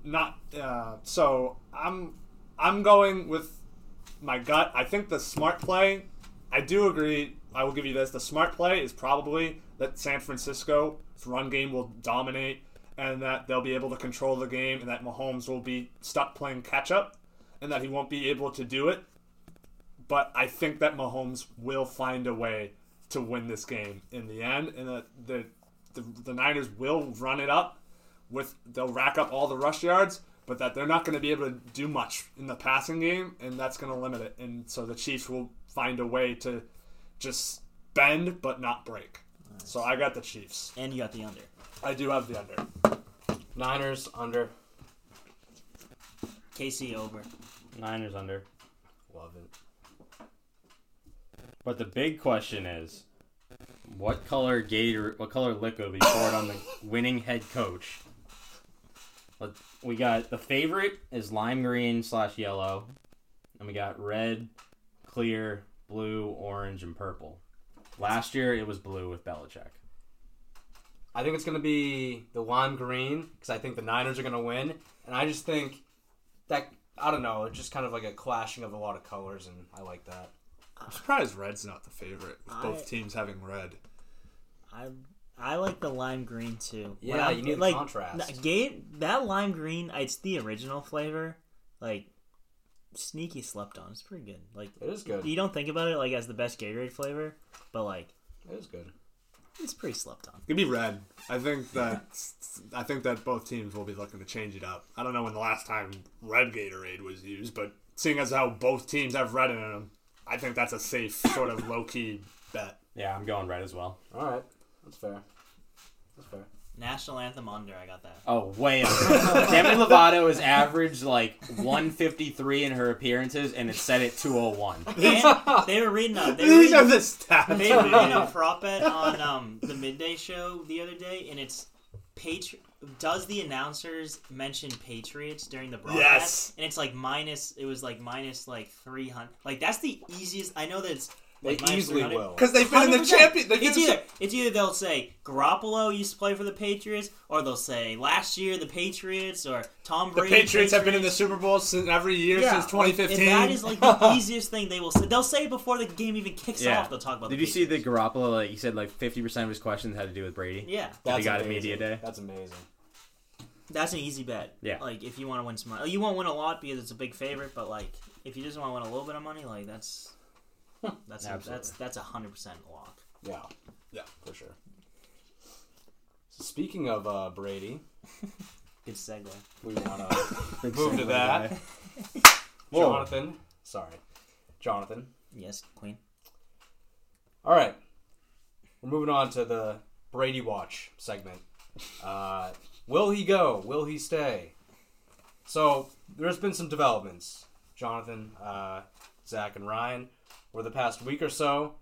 not uh, so. I'm I'm going with my gut. I think the smart play. I do agree. I will give you this. The smart play is probably that San Francisco's run game will dominate, and that they'll be able to control the game, and that Mahomes will be stuck playing catch up, and that he won't be able to do it. But I think that Mahomes will find a way to win this game in the end, and that the the, the Niners will run it up with they'll rack up all the rush yards, but that they're not going to be able to do much in the passing game, and that's going to limit it. And so the Chiefs will find a way to just bend but not break. So I got the Chiefs. And you got the under. I do have the under. Niners under. KC over. Niners under. Love it. But the big question is, what color Gator, what color liquid we poured on the winning head coach? Let- We got the favorite is lime green slash yellow, and we got red, clear, blue, orange, and purple. Last year it was blue with Belichick. I think it's going to be the lime green because I think the Niners are going to win, and I just think that I don't know, it's just kind of like a clashing of a lot of colors, and I like that. I'm surprised red's not the favorite with I- both teams having red. I I like the lime green too. Yeah, I'm- you need like, contrast. n- Gate that lime green, it's the original flavor. Like sneaky slept on. It's pretty good. Like It is good. you don't think about it like as the best Gatorade flavor, but like It is good. it's pretty slept on. Give be red. I think that I think that both teams will be looking to change it up. I don't know when the last time red Gatorade was used, but seeing as how both teams have red in them, I think that's a safe sort of low key bet. Yeah, I'm going red as well. All right, that's fair. That's fair. National anthem under. I got that. Oh, way up. [laughs] Demi Lovato has averaged like 153 in her appearances, and it set at 201. And [laughs] they were reading a they were These are reading, the stats. they were reading a prop bet on um, the midday show the other day, and it's Patri- Does the announcers mention Patriots during the broadcast? Yes. And it's like minus. It was like minus like three hundred. Like that's the easiest. I know that it's They like easily will. Because they've been the 100%. champion. They've been It's in the- either it's either they'll say Garoppolo used to play for the Patriots, or they'll say last year the Patriots, or Tom Brady. the Brady. Patriots have been in the Super Bowl since every year Yeah, since like, 2015. and that is like the [laughs] easiest thing they will say. They'll say before the game even kicks Yeah. off. They'll talk about. Did the you see the Patriots. Garoppolo? Like he said, like 50% of his questions had to do with Brady. Yeah, That's got a amazing. media day? That's amazing. that's an easy bet. Yeah. like if you want to win some money, you won't win a lot because it's a big favorite. But like if you just want to win a little bit of money, like that's [laughs] that's a, that's that's a hundred percent lock. Yeah, Yeah. for sure. So speaking of uh, Brady, [laughs] Good segue. we want to [laughs] move to that. Whoa. Jonathan, sorry, Jonathan. Yes, Queen. All right, we're moving on to the Brady Watch segment. Uh, will he go? Will he stay? So there's been some developments, Jonathan, uh, Zach, and Ryan, over the past week or so,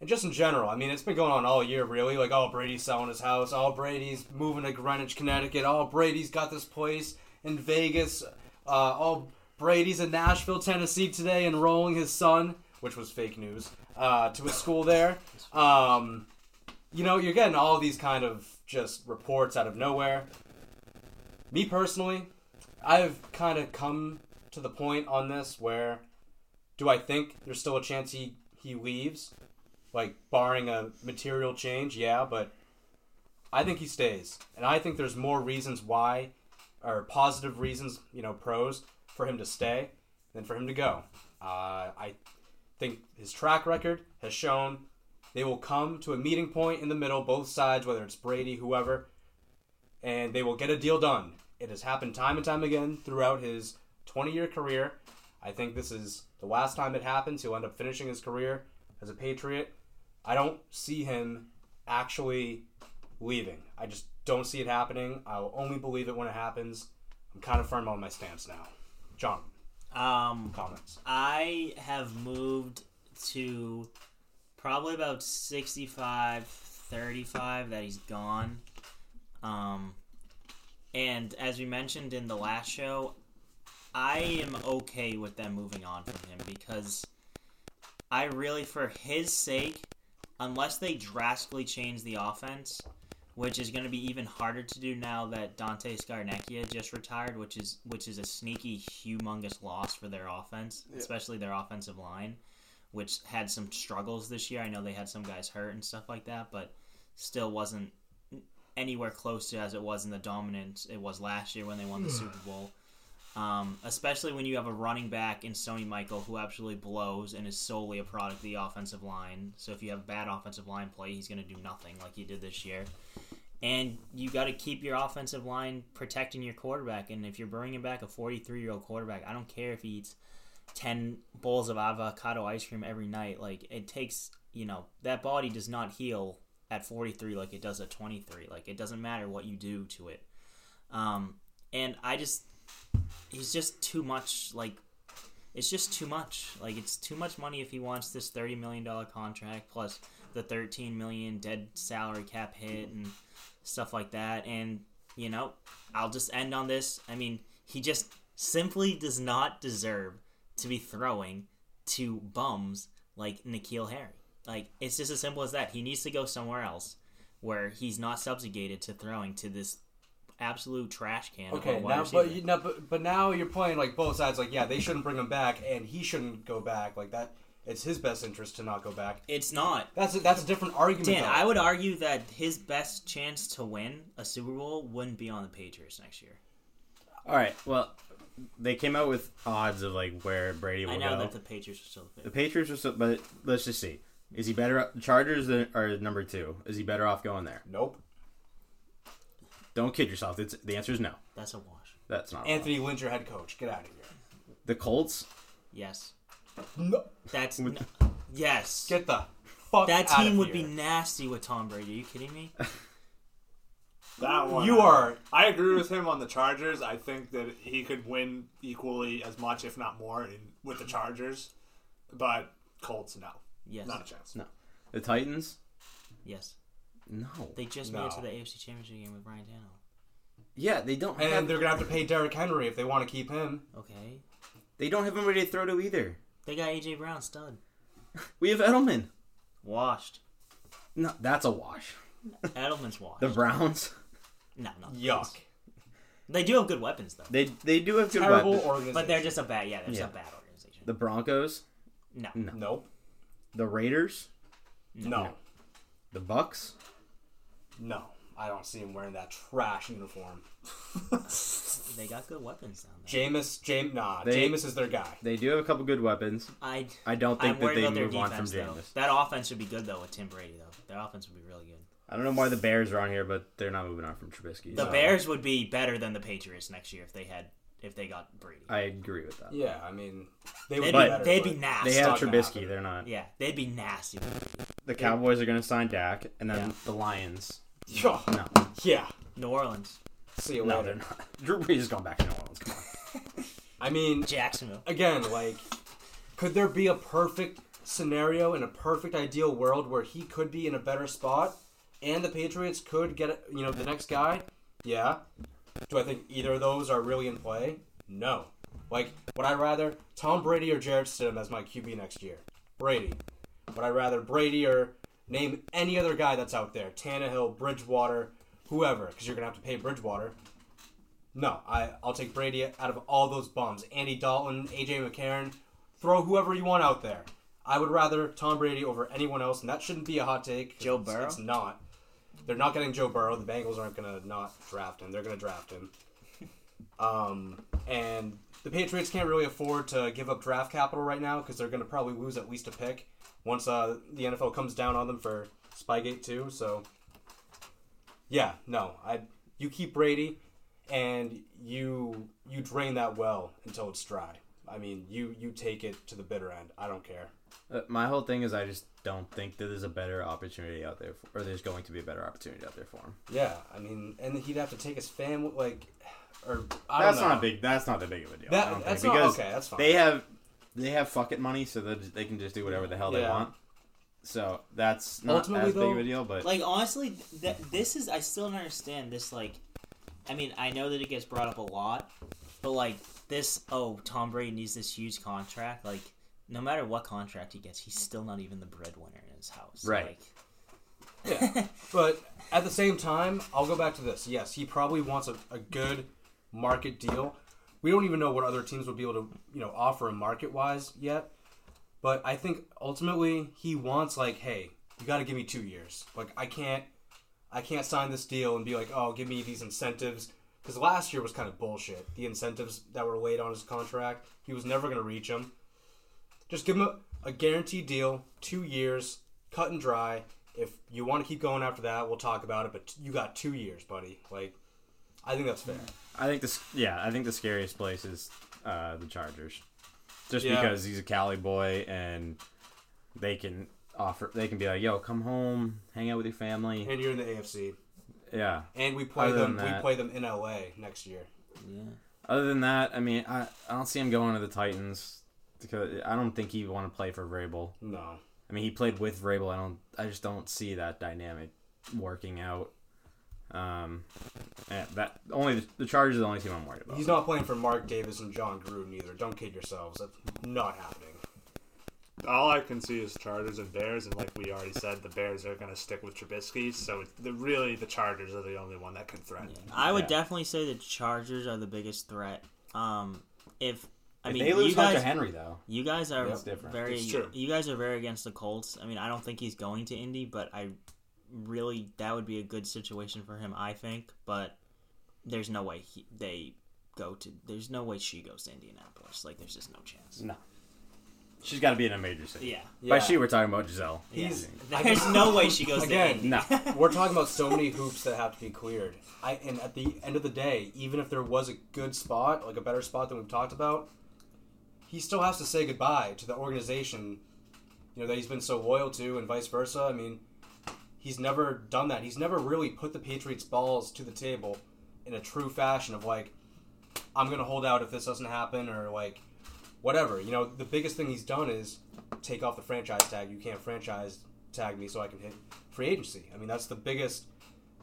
and just in general. I mean, it's been going on all year, really. Like, oh, Brady's selling his house. Oh, Brady's moving to Greenwich, Connecticut. Oh, Brady's got this place in Vegas. Uh, oh, Brady's in Nashville, Tennessee today, enrolling his son, which was fake news, uh, to a school there. Um, you know, you're getting all these kind of just reports out of nowhere. Me personally, I've kind of come to the point on this where do I think there's still a chance he, he leaves? Like, barring a material change, yeah, but I think he stays. And I think there's more reasons why, or positive reasons, you know, pros, for him to stay than for him to go. Uh, I think his track record has shown they will come to a meeting point in the middle, both sides, whether it's Brady, whoever, and they will get a deal done. It has happened time and time again throughout his 20 year career. I think this is the last time it happens. He'll end up finishing his career as a Patriot. I don't see him actually leaving. I just don't see it happening. I'll only believe it when it happens. I'm kind of firm on my stance now. John, Um, comments. I have moved to probably about 65 35 that he's gone. Um, and as we mentioned in the last show, I am okay with them moving on from him because I really, for his sake, unless they drastically change the offense, which is going to be even harder to do now that Dante Scarnecchia just retired, which is which is a sneaky, humongous loss for their offense, especially their offensive line, which had some struggles this year. I know they had some guys hurt and stuff like that, but still wasn't anywhere close to as it was in the dominance it was last year when they won the hmm. Super Bowl. Um, especially when you have a running back in Sony Michel who absolutely blows and is solely a product of the offensive line. So if you have bad offensive line play, he's going to do nothing like he did this year. And you got to keep your offensive line protecting your quarterback. And if you're bringing back a 43 year old quarterback, I don't care if he eats 10 bowls of avocado ice cream every night. Like, it takes, you know, that body does not heal at 43 like it does at 23. Like, it doesn't matter what you do to it. Um, and I just, he's just too much. Like, it's just too much. Like, it's too much money if he wants this $30 million contract plus the 13 million dead salary cap hit and stuff like that. And, you know, I'll just end on this. I mean, he just simply does not deserve to be throwing to bums like N'Keal Harry. Like it's just as simple as that. He needs to go somewhere else where he's not subjugated to throwing to this absolute trash can. of a Okay, wide now but you, now, but, but now you're playing like both sides. Like, yeah, they shouldn't bring him back, and he shouldn't go back. Like that, it's his best interest to not go back. it's not. That's a, that's a different argument. Dan, though. I would argue that his best chance to win a Super Bowl wouldn't be on the Patriots next year. All right. Well, they came out with odds of like where Brady will I know go. that the Patriots are still the The. Patriots are still, but let's just see. Is he better? The Chargers are number two. Is he better off going there? Nope. Don't kid yourself. It's, the answer is no. That's a wash. That's not. Anthony Lynch, your head coach, get out of here. The Colts. Yes. No, That's Would- n- [laughs] yes. get the fuck. that out team of would here. be nasty with Tom Brady. Are you kidding me? [laughs] That one. You are. I agree with him on the Chargers. I think that he could win equally as much, if not more, in, with the Chargers. But Colts, no, Yes. not a chance. No. The Titans. Yes. No. They just No. made it to the AFC Championship game with Ryan Tannehill. Yeah, they don't have. And they're gonna have to pay Derrick Henry if they want to keep him. Okay. They don't have anybody to throw to either. They got AJ Brown stud. [laughs] We have Edelman. Washed. No, that's a wash. Edelman's washed. The Browns. no, no. Yuck. They do have good weapons though. They they do have good Terrible weapons. organization. But they're just a bad yeah, they're just Yeah. a bad organization. The Broncos, No. No. Nope. the Raiders, No. the Bucks. No. I don't see him wearing that trash uniform. [laughs] They got good weapons down there. Jameis, James, nah. They- Jameis is their guy. They do have a couple good weapons. I I don't think I'm that worried they about their move on from defense though. Jameis. That offense should be good though with Tim Brady though. Their offense would be really good. I don't know why the Bears are on here, but they're not moving on from Trubisky. The so Bears would be better than the Patriots next year if they had if they got Brady. I agree with that. Yeah, I mean, they would They'd be be, better. they'd but be nasty. They have not gonna Trubisky. happen. They're not. yeah, they'd be nasty. The Cowboys are going to sign Dak, and then Yeah. the Lions. Yeah. No, Yeah. New Orleans, See you no, later. they're not. Drew Brees is going back to New Orleans. Come on. [laughs] I mean, Jacksonville. again, like, could there be a perfect scenario in a perfect ideal world where he could be in a better spot and the Patriots could get you know the next guy, yeah. Do I think either of those are really in play? No. Like, would I rather Tom Brady or Jarrett Stidham as my QB next year? Brady. Would I rather Brady or name any other guy that's out there? Tannehill, Bridgewater, whoever, because you're gonna have to pay Bridgewater. No, I I'll take Brady out of all those bums. Andy Dalton, AJ McCarron, throw whoever you want out there. I would rather Tom Brady over anyone else, and that shouldn't be a hot take. Joe it's- Burrow? It's not. They're not getting Joe Burrow. The Bengals aren't gonna not draft him. They're gonna draft him. [laughs] Um, and the Patriots can't really afford to give up draft capital right now because they're gonna probably lose at least a pick once uh, the NFL comes down on them for Spygate too. So, yeah, no, I you keep Brady, and you you drain that well until it's dry. I mean, you you take it to the bitter end. I don't care. Uh, my whole thing is I just don't think that there's a better opportunity out there, for, or there's going to be a better opportunity out there for him. Yeah, I mean, and he'd have to take his family, like, or I That's don't know. not a big. That's not that big of a deal. That- I don't that's not- because okay, that's fine. They have they have fuck it money, so that they can just do whatever the hell they Yeah. want. So that's not Ultimately, as big of though, a deal. But Like honestly, th- this is I still don't understand this. Like, I mean, I know that it gets brought up a lot, but like this, oh, Tom Brady needs this huge contract. Like, no matter what contract he gets, he's still not even the breadwinner in his house. Right. Like, Yeah, [laughs] but at the same time, I'll go back to this. Yes, he probably wants a, a good market deal. We don't even know what other teams would be able to, you know, offer him market wise yet. But I think ultimately he wants like, hey, you got to give me two years. Like I can't, I can't sign this deal and be like, oh, give me these incentives. Because last year was kind of bullshit. The incentives that were laid on his contract, he was never going to reach them. Just give him a, a guaranteed deal, two years, cut and dry. If you want to keep going after that, we'll talk about it. But you got two years, buddy. Like, I think that's fair. I think this. Yeah, I think the scariest place is uh, the Chargers, just Yeah. because he's a Cali boy and they can offer. They can be like, "Yo, come home, hang out with your family." And you're in the AFC, Yeah. and we play Other them. than We play them in LA next year. yeah. Other than that, I mean, I, I don't see him going to the Titans because I don't think he would want to play for Vrabel. No, I mean, he played with Vrabel. I don't. I just don't see that dynamic working out. Um, and that only the, the Chargers are the only team I'm worried about. he's not playing for Mark Davis and Jon Gruden either. Don't kid yourselves. That's not happening. All I can see is Chargers and Bears, and like we already said, the Bears are going to stick with Trubisky. So it's the, really, the Chargers are the only one that can threaten. I would Yeah. definitely say the Chargers are the biggest threat. Um, if I If mean, they lose you guys, Hunter Henry though. You guys are very. True. You guys are very against the Colts. I mean, I don't think he's going to Indy, but I really that would be a good situation for him. I think, but there's no way he, they go to. There's no way she goes to Indianapolis. Like, there's just no chance. No. She's got to be in a major city. Yeah. By she, we're talking about Gisele. He's [laughs] There's no way she goes Again, to Indy. No. [laughs] We're talking about so many hoops that have to be cleared. I and at the end of the day, even if there was a good spot, like a better spot than we've talked about, he still has to say goodbye to the organization, you know, that he's been so loyal to, and vice versa. I mean, he's never done that. He's never really put the Patriots' balls to the table in a true fashion of like, I'm gonna hold out if this doesn't happen, or like, whatever. You know, the biggest thing he's done is take off the franchise tag. You can't franchise tag me so I can hit free agency. I mean, that's the biggest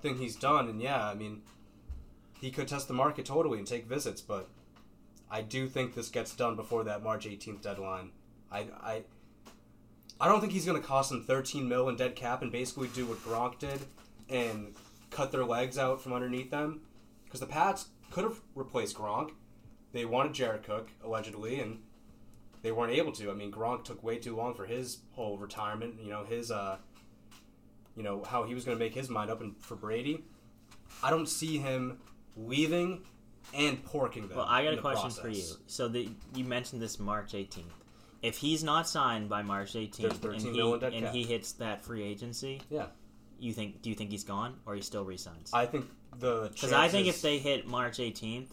thing he's done. And yeah, I mean, he could test the market totally and take visits, but I do think this gets done before that March 18th deadline. I, I, I don't think he's going to cost them 13 mil in dead cap and basically do what Gronk did and cut their legs out from underneath them. Because the Pats could have replaced Gronk. They wanted Jared Cook, allegedly, and they weren't able to. I mean, Gronk took way too long for his whole retirement. You know, his, uh, you know, how he was going to make his mind up and for Brady. I don't see him leaving and porking them. Well, I got a question for you. So the you mentioned this March 18th. If he's not signed by March 18th and he and he hits that free agency, Yeah, you think do you think he's gone or he still resigns? I think the Because I think if they hit March 18th,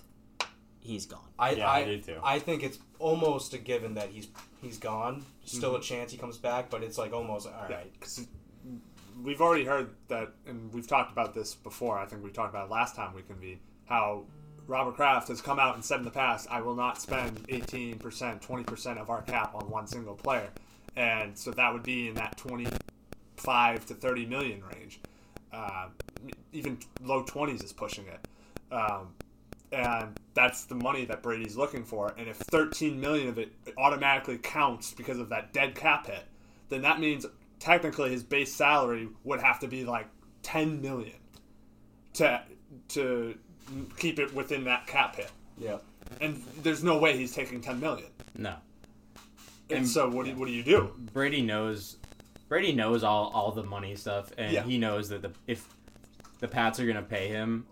he's gone. I, Yeah, I, I do too. I think it's almost a given that he's he's gone. Still Mm-hmm. a chance he comes back, but it's like almost all Yeah, right. 'cause we've already heard that, and we've talked about this before. I think we talked about it last time we convened how Robert Kraft has come out and said in the past, "I will not spend 18 percent, 20 percent of our cap on one single player." and so that would be in that twenty-five to thirty million range. Uh, even low twenties is pushing it, um, and that's the money that Brady's looking for. And if thirteen million of it automatically counts because of that dead cap hit, then that means technically his base salary would have to be like ten million to to keep it within that cap hit. Yeah. And there's no way he's taking ten million. No. And, And- so what do, what do you do? Brady knows Brady knows all, all the money stuff and Yeah. he knows that the if the Pats are gonna pay him,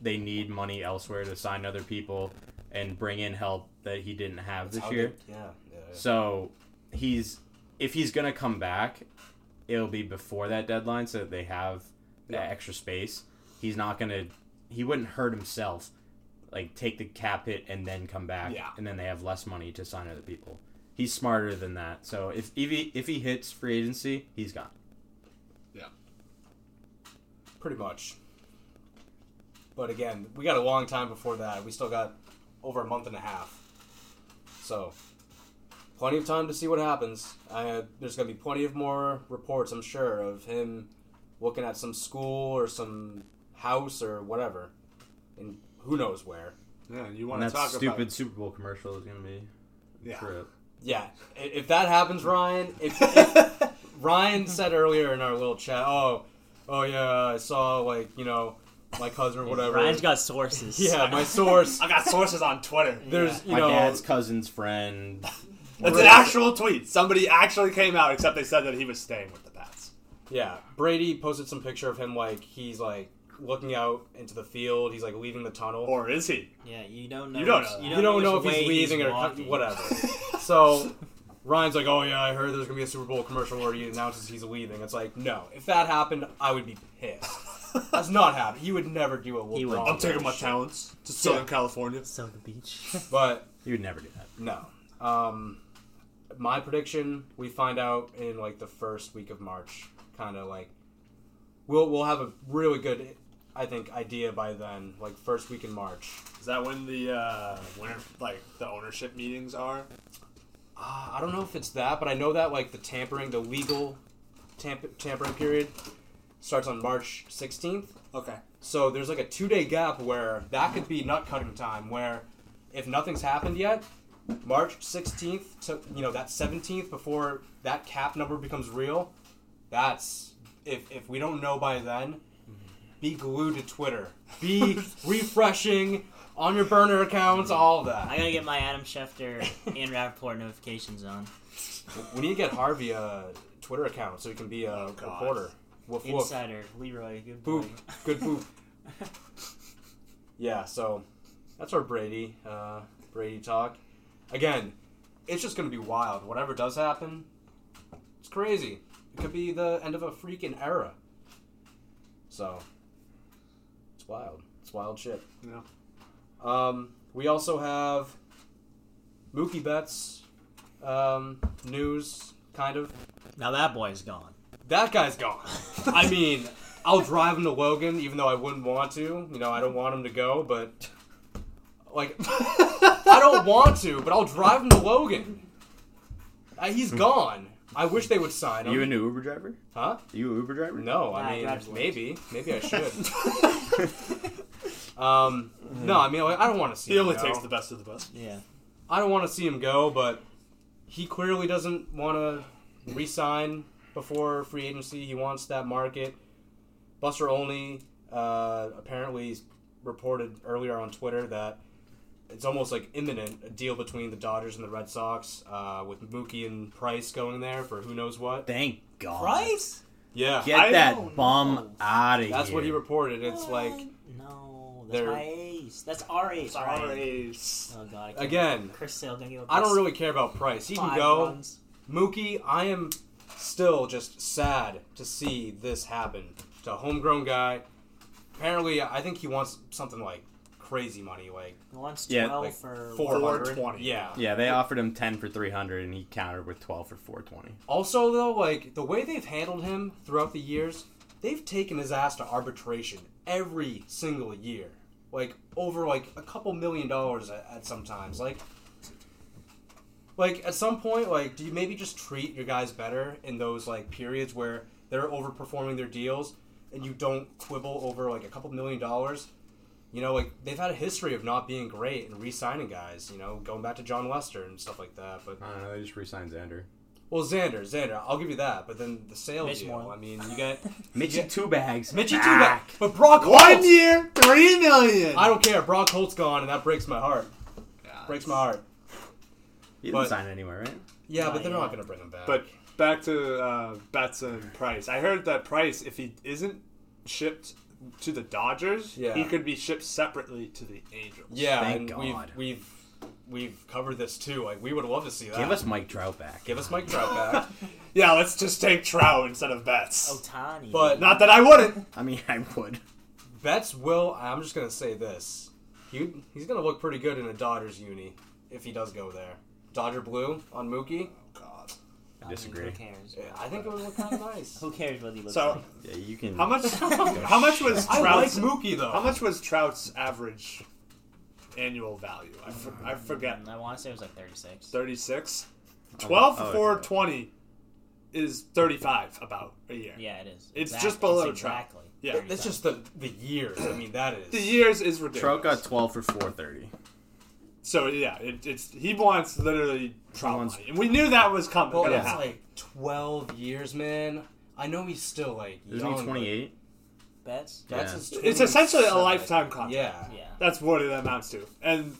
they need money elsewhere to sign other people and bring in help that he didn't have this year. they- yeah. yeah, yeah. So he's if he's gonna come back, it'll be before that deadline so that they have that Yeah. extra space. He's not gonna he wouldn't hurt himself, like take the cap hit and then come back Yeah. and then they have less money to sign other people. He's smarter than that. So if if he if he hits free agency, he's gone. Yeah. Pretty much. But again, we got a long time before that. We still got over a month and a half. So, plenty of time to see what happens. I, there's going to be plenty of more reports, I'm sure, of him looking at some school or some house or whatever. And who knows where. Yeah, you want to talk about that stupid about Super Bowl commercial is gonna be yeah. trip. Yeah, if that happens, Ryan, if, if [laughs] Ryan said earlier in our little chat, oh, oh yeah, I saw like you know my cousin or whatever. Ryan's got sources. yeah, my source. [laughs] I got sources on Twitter. There's you My know dad's cousin's friend. It's an actual tweet. Somebody actually came out, except they said that he was staying with the Pats. yeah Brady posted some picture of him like he's like looking out into the field. He's like leaving the tunnel. Or is he? Yeah, you don't know. You don't know. You you don't, don't know which if he's way leaving or walking. whatever. [laughs] so Ryan's like, oh yeah, I heard there's gonna be a Super Bowl commercial where he announces he's leaving. It's like, no, if that happened, I would be pissed. That's not happening. He would never do a He would. I'm taking my talents to Southern Yeah. California. So the beach. But He would never do that. no. Um, my prediction: we find out in like the first week of March. Kind of like we'll we'll have a really good, I think, idea by then. Like first week in March. Is that when the uh, winter, like the ownership meetings are? Uh, I don't know if it's that, but I know that like the tampering, the legal tamp- tampering period starts on March 16th. Okay. So there's like a two day gap where that could be nut cutting time. Where if nothing's happened yet, March 16th to you know that 17th before that cap number becomes real. That's if if we don't know by then, be glued to Twitter. Be [laughs] refreshing on your burner accounts. All of that. I gotta get my Adam Schefter and Rapoport notifications on. We need to get Harvey a Twitter account so he can be a Oh, reporter. Woof woof. Insider Leroy, good boy. Boop. Good boop. [laughs] yeah, so that's our Brady uh, Brady talk. Again, it's just gonna be wild. Whatever does happen, it's crazy. It could be the end of a freaking era. So it's wild. It's wild shit. Yeah. Um, we also have Mookie Betts um, news, kind of. Now that boy's gone. That guy's gone. [laughs] I mean, I'll drive him to Logan, even though I wouldn't want to. You know, I don't want him to go, but like, [laughs] I don't want to, but I'll drive him to Logan. Uh, he's gone. I wish they would sign him. you a new Uber driver? huh? Are you a Uber driver? No, Nah, I mean drives maybe, maybe I should. [laughs] [laughs] um, no, I mean like, I don't want to see. He him only go. takes the best of the best. Yeah. I don't want to see him go, but he clearly doesn't want to re-sign before free agency. He wants that market. Buster Olney uh, apparently reported earlier on Twitter that it's almost like imminent a deal between the Dodgers and the Red Sox uh, with Mookie and Price going there for who knows what. Thank God. Price? Yeah, Get I that bum know. out of here. that's what he reported. It's like no, that's my ace. That's our ace, right? Sorry. Oh god. I again. Chris Sale gonna give up. I don't really care about Price. He can go. runs. Mookie, I am still just sad to see this happen to a homegrown guy. Apparently, I think he wants something like crazy money, like He wants Yeah, twelve like for four hundred. 420. Yeah. Yeah, they offered him 10 for 300 and he countered with 12 for 420. Also, though, like the way they've handled him throughout the years, they've taken his ass to arbitration every single year, like over like a couple million dollars at, at sometimes. Like, like at some point, like do you maybe just treat your guys better in those like periods where they're overperforming their deals and you don't quibble over like a couple million dollars? You know, like they've had a history of not being great and re-signing guys. You know, going back to Jon Lester and stuff like that. But I don't know. They just re-signed Xander. well, Xander, Xander, I'll give you that. But then the sale Mitch deal. Moreland. I mean, you get [laughs] Mitchie Yeah. two bags. Mitchie two back. back, but Brock One Holtz. year, three million. I don't care. Brock Holt's gone, and that breaks my heart. Yeah. Breaks my heart. He didn't But- sign anywhere, right? Yeah, Not but they're yet. not gonna bring him back. But back to uh, Betts and Price. I heard that Price, if he isn't shipped to the Dodgers, Yeah. he could be shipped separately to the Angels. yeah, Thank and God. we've we've we've covered this too. Like we would love to see that. Give us Mike Trout back. give us Mike Trout back. [laughs] Yeah, let's just take Trout instead of Betts. Ohtani. But- Not that I wouldn't. I mean, I would. Betts will. I'm just gonna say this. He he's gonna look pretty good in a Dodgers uni if he does go there. Dodger blue on Mookie. Oh, God. I mean, disagree. who cares? Yeah, I think it would look kind of nice. [laughs] Who cares what he looks So, like? Yeah, you can. how much? [laughs] how much was I like Trout's? Mookie though. How much was Trout's average annual value? I, for, I forget. Mm, I want to say it was like 36. 36? 12 Oh, for okay. 20 is 35 about a year. Yeah, it is. It's Exactly. just below It's Trout. Exactly. Yeah. That's just the the years. I mean, that is The years is ridiculous. Trout got twelve for four thirty. So yeah, it, it's he wants literally Trout wants- money, and we knew that was coming. Well, gonna it's happen. like 12 years, man. I know he's still like Isn't young. he but twenty eight? Betts? That's Yeah. his it's essentially a 27, lifetime contract. Yeah. Yeah. That's what it amounts to, and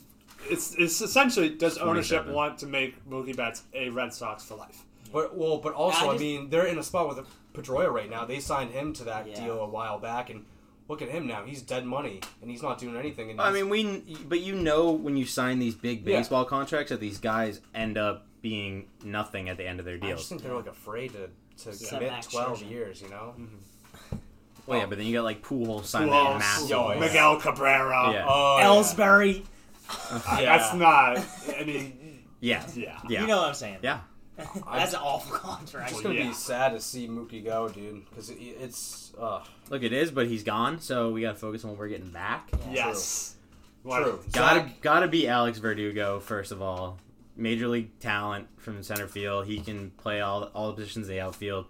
it's it's essentially does ownership 27. want to make Mookie Betts a Red Sox for life? But well, but also, I I, just- mean, they're in a spot with Pedroia right now. They signed him to that Yeah. deal a while back, and look at him now. He's dead money, and he's not doing anything. And I mean, we. But you know, when you sign these big Yeah. baseball contracts, that these guys end up being nothing at the end of their deal. I just think they're like afraid to to commit 12 Scherzer. years. You know? Well, yeah, but then you got like Pujols signing Pujols, that massive. Yo, yeah. Miguel Cabrera. Yeah. Oh, Ellsbury. [laughs] Yeah. That's not. I mean, Yeah, yeah. yeah, You know what I'm saying. yeah. [laughs] That's an awful contract. It's gonna Yeah. be sad to see Mookie go, dude, because it, it's uh, Look, it is, but he's gone, so we got to focus on what we're getting back. Yes. true. Gotta Zach, gotta be Alex Verdugo first of all. Major league talent from center field. He can play all all the positions in the outfield.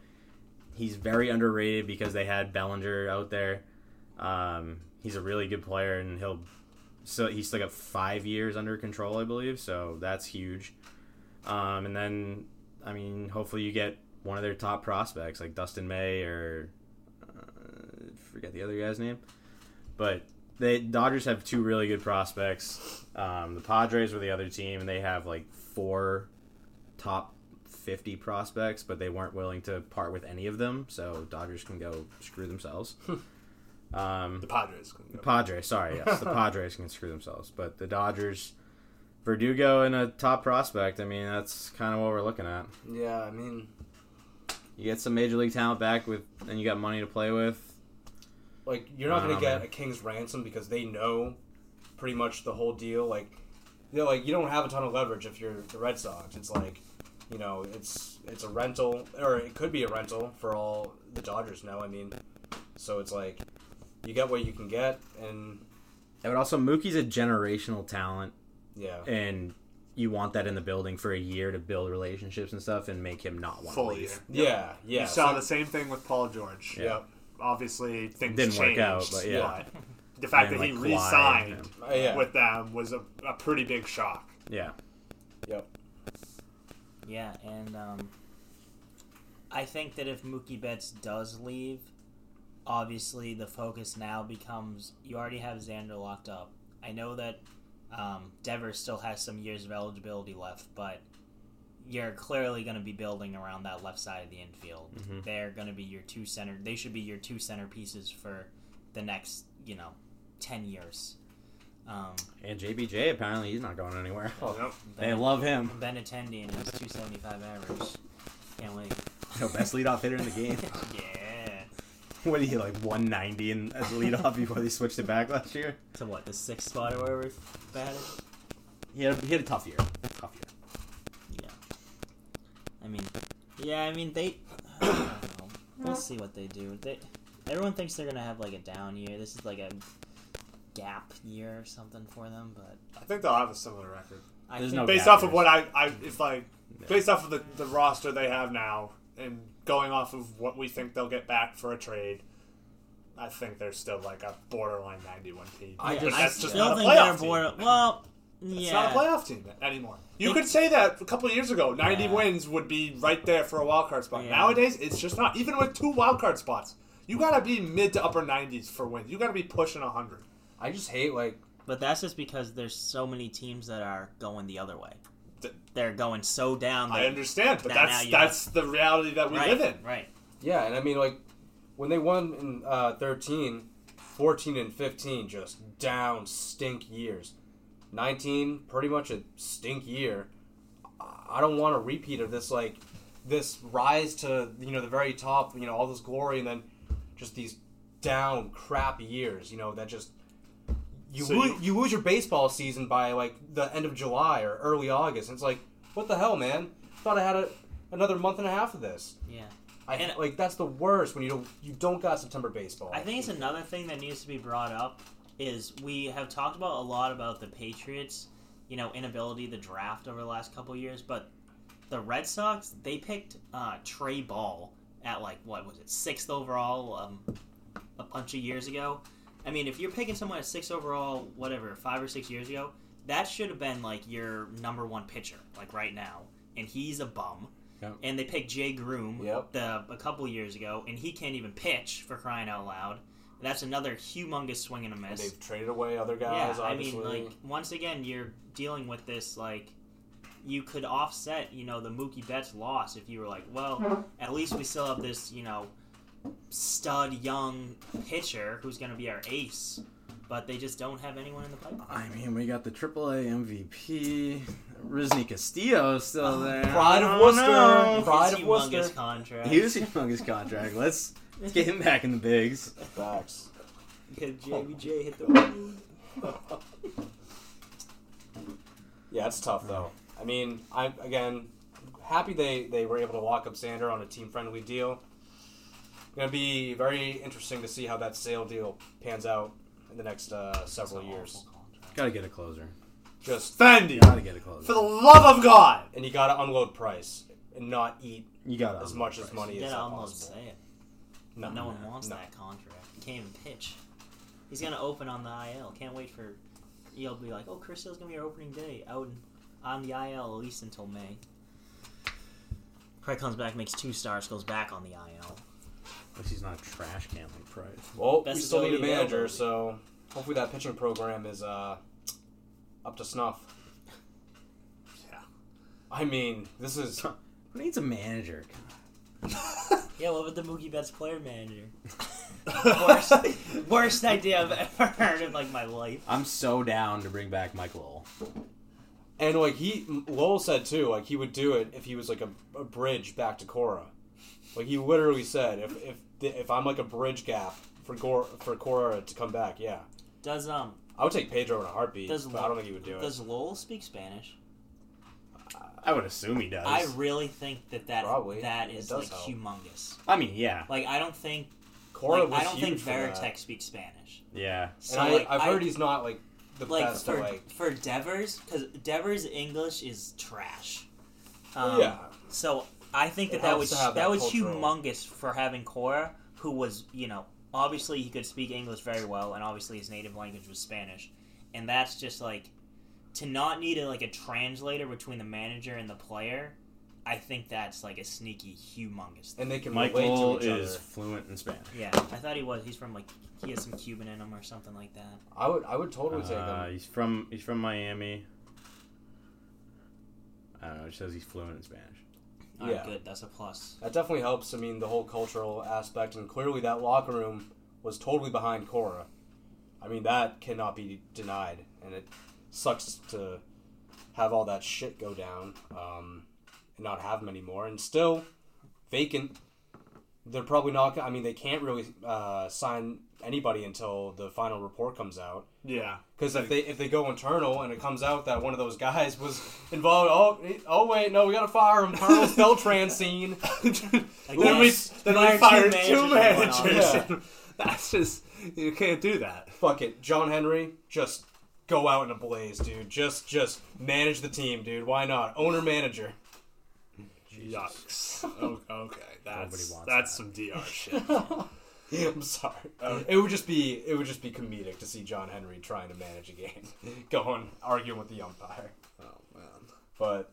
He's very underrated because they had Bellinger out there. Um, he's a really good player, and he'll so he's still got five years under control, I believe. So that's huge. Um, and then I mean, hopefully you get one of their top prospects like Dustin May or forget the other guy's name, but the Dodgers have two really good prospects. Um, the Padres were the other team, and they have like four top fifty prospects, but they weren't willing to part with any of them. So Dodgers can go screw themselves. [laughs] um, The Padres. can go. Padres, sorry, yes, the [laughs] Padres can screw themselves, but the Dodgers, Verdugo and a top prospect. I mean, that's kind of what we're looking at. yeah, I mean, You get some major league talent back with, and you got money to play with. Like you're not gonna know, get man. a king's ransom because they know pretty much the whole deal. Like, you know, like you don't have a ton of leverage if you're the Red Sox. It's like, you know, it's it's a rental, or it could be a rental for all the Dodgers know. I mean, so it's like you get what you can get, and Yeah, but also Mookie's a generational talent, yeah, and you want that in the building for a year to build relationships and stuff, and make him not want to leave. year. yeah, yeah. You saw so- the same thing with Paul George. yeah. Obviously, things Didn't work changed, out, but yeah. but the fact And, that he like, Kawhi re-signed and- Uh, yeah. with them was a, a pretty big shock. Yeah, Yep. Yeah, and um, I think that if Mookie Betts does leave, obviously the focus now becomes you already have Xander locked up. I know that um, Devers still has some years of eligibility left, but you're clearly going to be building around that left side of the infield. Mhm. They're going to be your two center. They should be your two center pieces for the next, you know, ten years. Um, and JBJ apparently he's not going anywhere. Oh, Yep. They love him. Benintendi and his 275 average. Can't wait. [laughs] No, best leadoff hitter in the game. [laughs] Yeah. what did he like 190 in as a leadoff [laughs] before they switched it back last year? To what, the sixth spot or wherever it's batted? He had, he had a tough year. Tough year. Yeah. I mean, yeah, I mean, they. I don't know. We'll see what they do. They, everyone thinks they're going to have, like, a down year. This is like a. gap year or something for them, but I think they'll have a similar record. I There's think no based gap off of what I, I if like based off of the, the roster they have now and going off of what we think they'll get back for a trade, I think they're still like a borderline ninety one team. I yeah, but just- I that's just still not a think they're playoff team. Well, It's yeah, not a playoff team anymore. You could say that a couple of years ago, 90 Yeah. wins would be right there for a wild card spot. Yeah. Nowadays, it's just not. Even with two wild card spots, you gotta be mid to upper 90s for wins. You gotta be pushing 100. I just hate like but that's just because there's so many teams that are going the other way. Th- They're going so down. I understand, but Now- now that's you that's the reality that we right, live in. Right. yeah, and I mean like when they won in uh, 13, 14 and 15 just down stink years. 19 pretty much a stink year. I don't want a repeat of this like this rise to you know the very top, you know, all this glory and then just these down crap years, you know, that just you, So lo- you- you lose your baseball season by like the end of July or early August. And it's like, what the hell, man? Thought I had a, another month and a half of this. Yeah. I And- like that's the worst when you don't you don't got September baseball. I think it's another thing that needs to be brought up is we have talked about a lot about the Patriots, you know, inability to draft over the last couple of years, but the Red Sox they picked uh, Trey Ball at like what was it sixth overall um, a bunch of years ago. I mean, if you're picking someone at sixth overall, whatever, five or six years ago, that should have been like your number one pitcher, like right now, and he's a bum. Yep. And they picked Jay Groome Yep. the, a couple years ago, and he can't even pitch for crying out loud. That's another humongous swing and a and miss. they've traded away other guys. Yeah, guys. I mean, like once again, you're dealing with this like you could offset, you know, the Mookie Betts loss if you were like, well, at least we still have this, you know, stud young pitcher who's going to be our ace, but they just don't have anyone in the pipeline. I mean, we got the AAA MVP, Rusney Castillo still oh, there. Pride of I don't Worcester. Pride of Worcester. humongous contract. He was among his contract. Let's let's get him back in the bigs. Facts. Because JBJ hit the moon. Yeah, it's tough though. I mean, I again happy they they were able to lock up Xander on a team friendly deal. Gonna be very interesting to see how that sale deal pans out in the next uh, several years. Gotta get a closer. Just Fendi, Gotta get a closer. for the love of God. and you gotta unload price and not eat You gotta as unload much as money You as gotta almost possible. say it. No, No one wants no. that contract. He can't even pitch. He's gonna open on the IL. Can't wait for you'll be like, oh, Chris Hill's gonna be our opening day out on the IL at least until May. Probably comes back, makes two stars, goes back on the IL. At least he's not a trash can like Price. Well, Best we still need a manager, available. so hopefully that pitching program is uh, up to snuff. Yeah. I mean, this is [laughs] Who needs a manager? [laughs] Yeah, what about the Mookie Betts player manager? worst, [laughs] worst idea I've ever heard in like my life. I'm so down to bring back Mike Lowell. And like he Lowell said too, like he would do it if he was like a, a bridge back to Cora. Like he literally said, if if if I'm like a bridge gap for Cora, for Cora to come back, yeah, Does um I would take Pedro in a heartbeat. Does but I don't think he would do it. does Lowell speak Spanish? I would assume he does. I really think that that Probably. that It is does like help. humongous. I mean, yeah, Like I don't think Cora like, was I don't think huge for that. Varitek speaks Spanish. yeah. So and I, like, I've I- heard he's not like the like best for at like. for Devers because Devers English is trash. Um, yeah, So I think It that that helps was to have that, that was cultural- humongous for having Cora, who was you know obviously he could speak English very well, and obviously his native language was Spanish, and that's just like to not need a, like a translator between the manager and the player. I think that's like a sneaky, humongous. Thing. and they can Mike relate to each is other. fluent in Spanish. Yeah, I thought he was. He's from like he has some Cuban in him or something like that. I would I would totally take Uh, him. he's from he's from Miami. I don't know. It says he's fluent in Spanish. All right, Yeah. good. That's a plus. That definitely helps. I mean, the whole cultural aspect, and clearly that locker room was totally behind Cora. I mean, that cannot be denied, and it sucks to have all that shit go down um, and not have them anymore, and still vacant. They're probably not. I mean, they can't really uh, sign anybody until the final report comes out. Yeah. Because if they if they go internal and it comes out that one of those guys was involved, oh oh wait no we gotta fire him Carlos [laughs] Beltran scene. [laughs] then we then we fired managers two in managers. office. [laughs] That's just You can't do that. Fuck it, John Henry, just go out in a blaze, dude. Just just manage the team, dude. Why not? Owner manager. Yikes. [laughs] Oh, okay, [laughs] that's that's that. some DR [laughs] shit. I'm sorry. It would just be it would just be comedic to see John Henry trying to manage a game, going arguing with the umpire. Oh man. But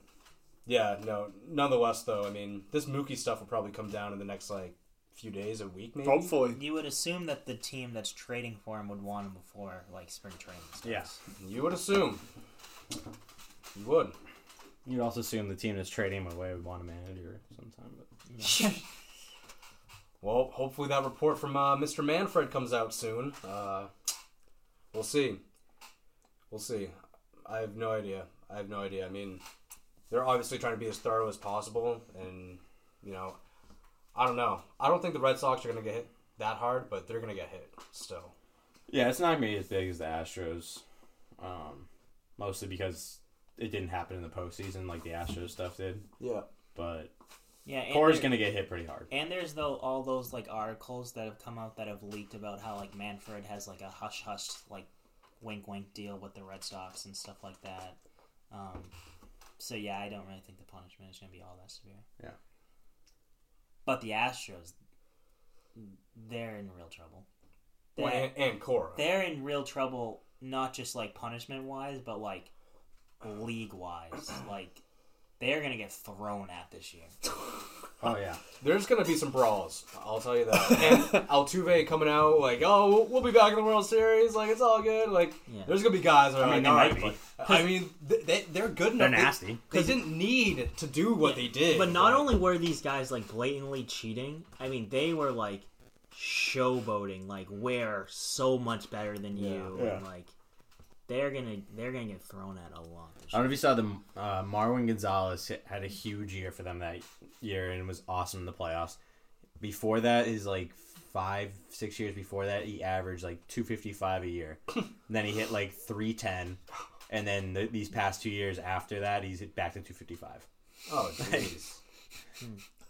yeah, no. Nonetheless, though, I mean, this Mookie stuff will probably come down in the next like few days, a week, maybe. Hopefully. You would assume that the team that's trading for him would want him before like spring training starts. Yeah. You would assume. You would. You'd also assume the team that's trading him away would want a manager sometime. But [laughs] Well, hopefully that report from uh, Mr. Manfred comes out soon. Uh, we'll see. We'll see. I have no idea. I have no idea. I mean, they're obviously trying to be as thorough as possible, and you know, I don't know. I don't think the Red Sox are going to get hit that hard, but they're going to get hit still. yeah, it's not gonna be as big as the Astros, um, mostly because it didn't happen in the postseason like the Astros stuff did. Yeah. But Yeah, and Cora's gonna get hit pretty hard. And there's though all those like articles that have come out that have leaked about how like Manfred has like a hush hush like wink wink deal with the Red Sox and stuff like that. Um, so yeah, I don't really think the punishment is going to be all that severe. Yeah. But the Astros, they're in real trouble. They're, Well, and, and Cora. they're in real trouble, not just like punishment wise, but like league wise. Like they're going to get thrown at this year. [laughs] Oh yeah. There's going to be some brawls. I'll tell you that. [laughs] And Altuve coming out like, oh, we'll, we'll be back in the World Series. Like, it's all good. Like, Yeah. there's going to be guys that are I mean, like, they might be. But, uh, I mean, they, they're good enough. They're enough. They- nasty. They, didn't need to do what they did. But not but- only were these guys like blatantly cheating, I mean they were like showboating, like we're so much better than you, Yeah. and like they're gonna they're gonna get thrown at a lot. This I don't know if you saw the uh, Marwin Gonzalez had a huge year for them that year and was awesome in the playoffs. Before that is like five, six years before that, he averaged like two fifty five a year. [laughs] and then he hit like three ten, and then the, these past two years after that, he's hit back to two fifty five. Oh, [laughs] jeez.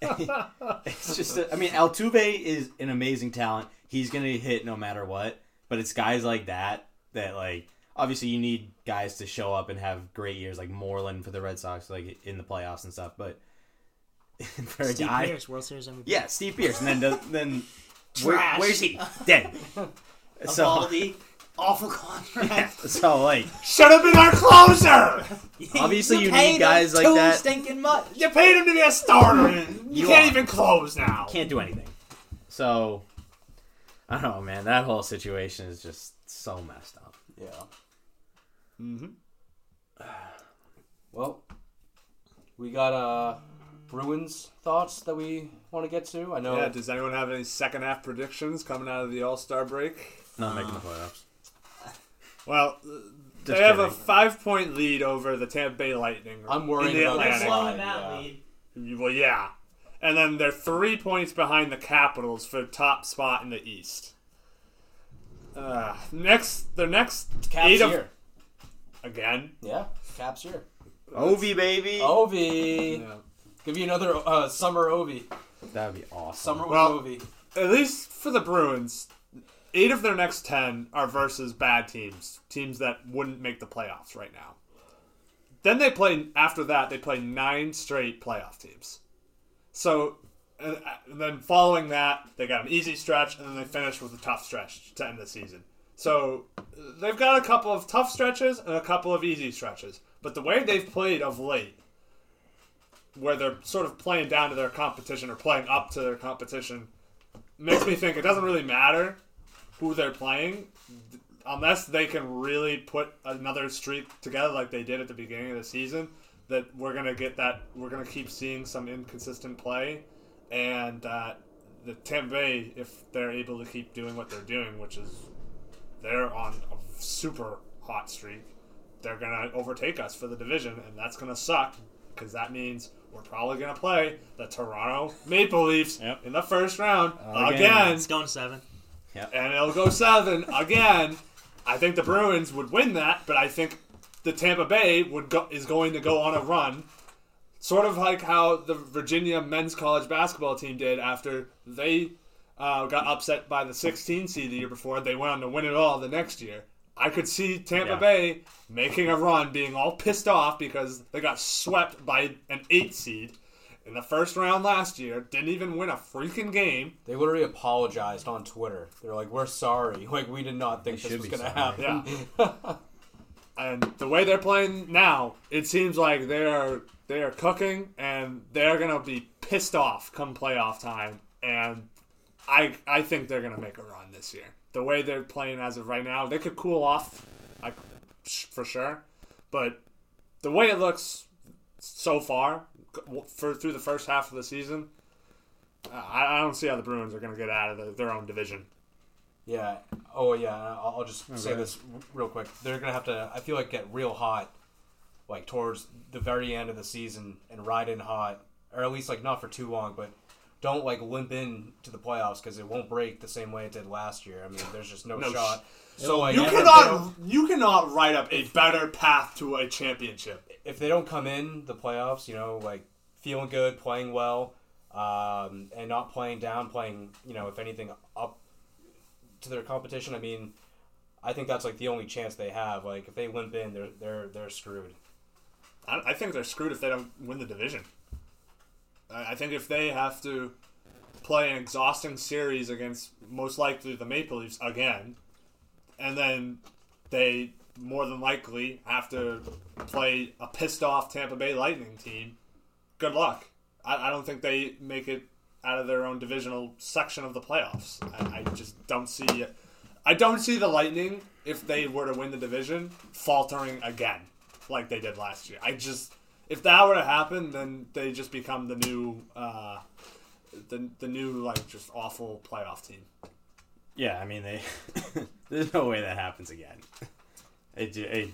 [laughs] It's just, a, I mean, Altuve is an amazing talent. He's gonna hit no matter what. But it's guys like that that like obviously you need guys to show up and have great years, like Moreland for the Red Sox, like in the playoffs and stuff. But [laughs] for a Steve guy, Pearce, World Series MVP. yeah, Steve Pearce, and then does, then [laughs] where, where's he? Dead. [laughs] so Eovaldi, awful contract. so like Should have been our closer. Obviously you paid need guys him like too that. Stinking much. You paid him to be a starter. You, You can't are. even close now. can't do anything. So I don't know, man. That whole situation is just so messed up. Yeah. Mm-hmm. Well, we got uh Bruins thoughts that we want to get to. I know. Yeah. Does anyone have any second half predictions coming out of the All Star break? Not making the playoffs. [laughs] Well, Just they have a five point lead over the Tampa Bay Lightning. I'm worried in the about that Atlantic. slide. that yeah. lead. Well, yeah. And then they're three points behind the Capitals for top spot in the East. Uh, next, their next Caps eight of here. Again. Yeah, Caps here. Ovi baby. Ovi. Yeah. Give you another uh, summer Ovi. That'd be awesome. Summer with Well- Ovi. At least for the Bruins, eight of their next ten are versus bad teams, teams that wouldn't make the playoffs right now. Then they play after that. They play nine straight playoff teams. So, and and then following that, they got an easy stretch, and then they finish with a tough stretch to end the season. So they've got a couple of tough stretches and a couple of easy stretches. But the way they've played of late, where they're sort of playing down to their competition or playing up to their competition, makes me think it doesn't really matter who they're playing unless they can really put another streak together like they did at the beginning of the season that we're gonna get that we're gonna keep seeing some inconsistent play and uh, the Tampa Bay if they're able to keep doing what they're doing which is they're on a super hot streak they're gonna overtake us for the division and that's gonna suck because that means we're probably gonna play the Toronto Maple Leafs Yep. in the first round Again. again It's going seven. and it'll go seven again. I think the Bruins would win that, but I think the Tampa Bay would go is going to go on a run, sort of like how the Virginia men's college basketball team did after they uh, got upset by the 16 seed the year before. They went on to win it all the next year. I could see Tampa Yeah. Bay making a run, being all pissed off because they got swept by an eight seed in the first round last year. Didn't even win a freaking game. They literally apologized on Twitter. They're like, "We're sorry. [laughs] Like we did not think this was going to sorry. happen." [laughs] And the way they're playing now, it seems like they're they are cooking and they're gonna be pissed off come playoff time. And I I think they're gonna make a run this year. The way they're playing as of right now, they could cool off, like for sure. But the way it looks so far for through the first half of the season, I, I don't see how the Bruins are gonna get out of the, their own division. Yeah. Oh, yeah. I'll, I'll just say this real quick. They're gonna have to. I feel like get real hot, like towards the very end of the season, and ride in hot, or at least like not for too long, but don't like limp in to the playoffs because it won't break the same way it did last year. I mean, there's just no, No shot. So like, You cannot you cannot write up a better path to a championship. if they don't come in the playoffs, you know, like feeling good, playing well, um, and not playing down, playing, you know, if anything, up to their competition. I mean, I think that's like the only chance they have. Like if they limp in, they're they're they're screwed. I, I think they're screwed if they don't win the division. I, think if they have to play an exhausting series against most likely the Maple Leafs again, and then they more than likely have to play a pissed off Tampa Bay Lightning team. Good luck. I, I don't think they make it out of their own divisional section of the playoffs. I, I just don't see. it. I don't see the Lightning if they were to win the division faltering again like they did last year. I just if that were to happen, then they just become the new uh, the the new like just awful playoff team. Yeah, I mean, they. [laughs] there's no way that happens again. It, it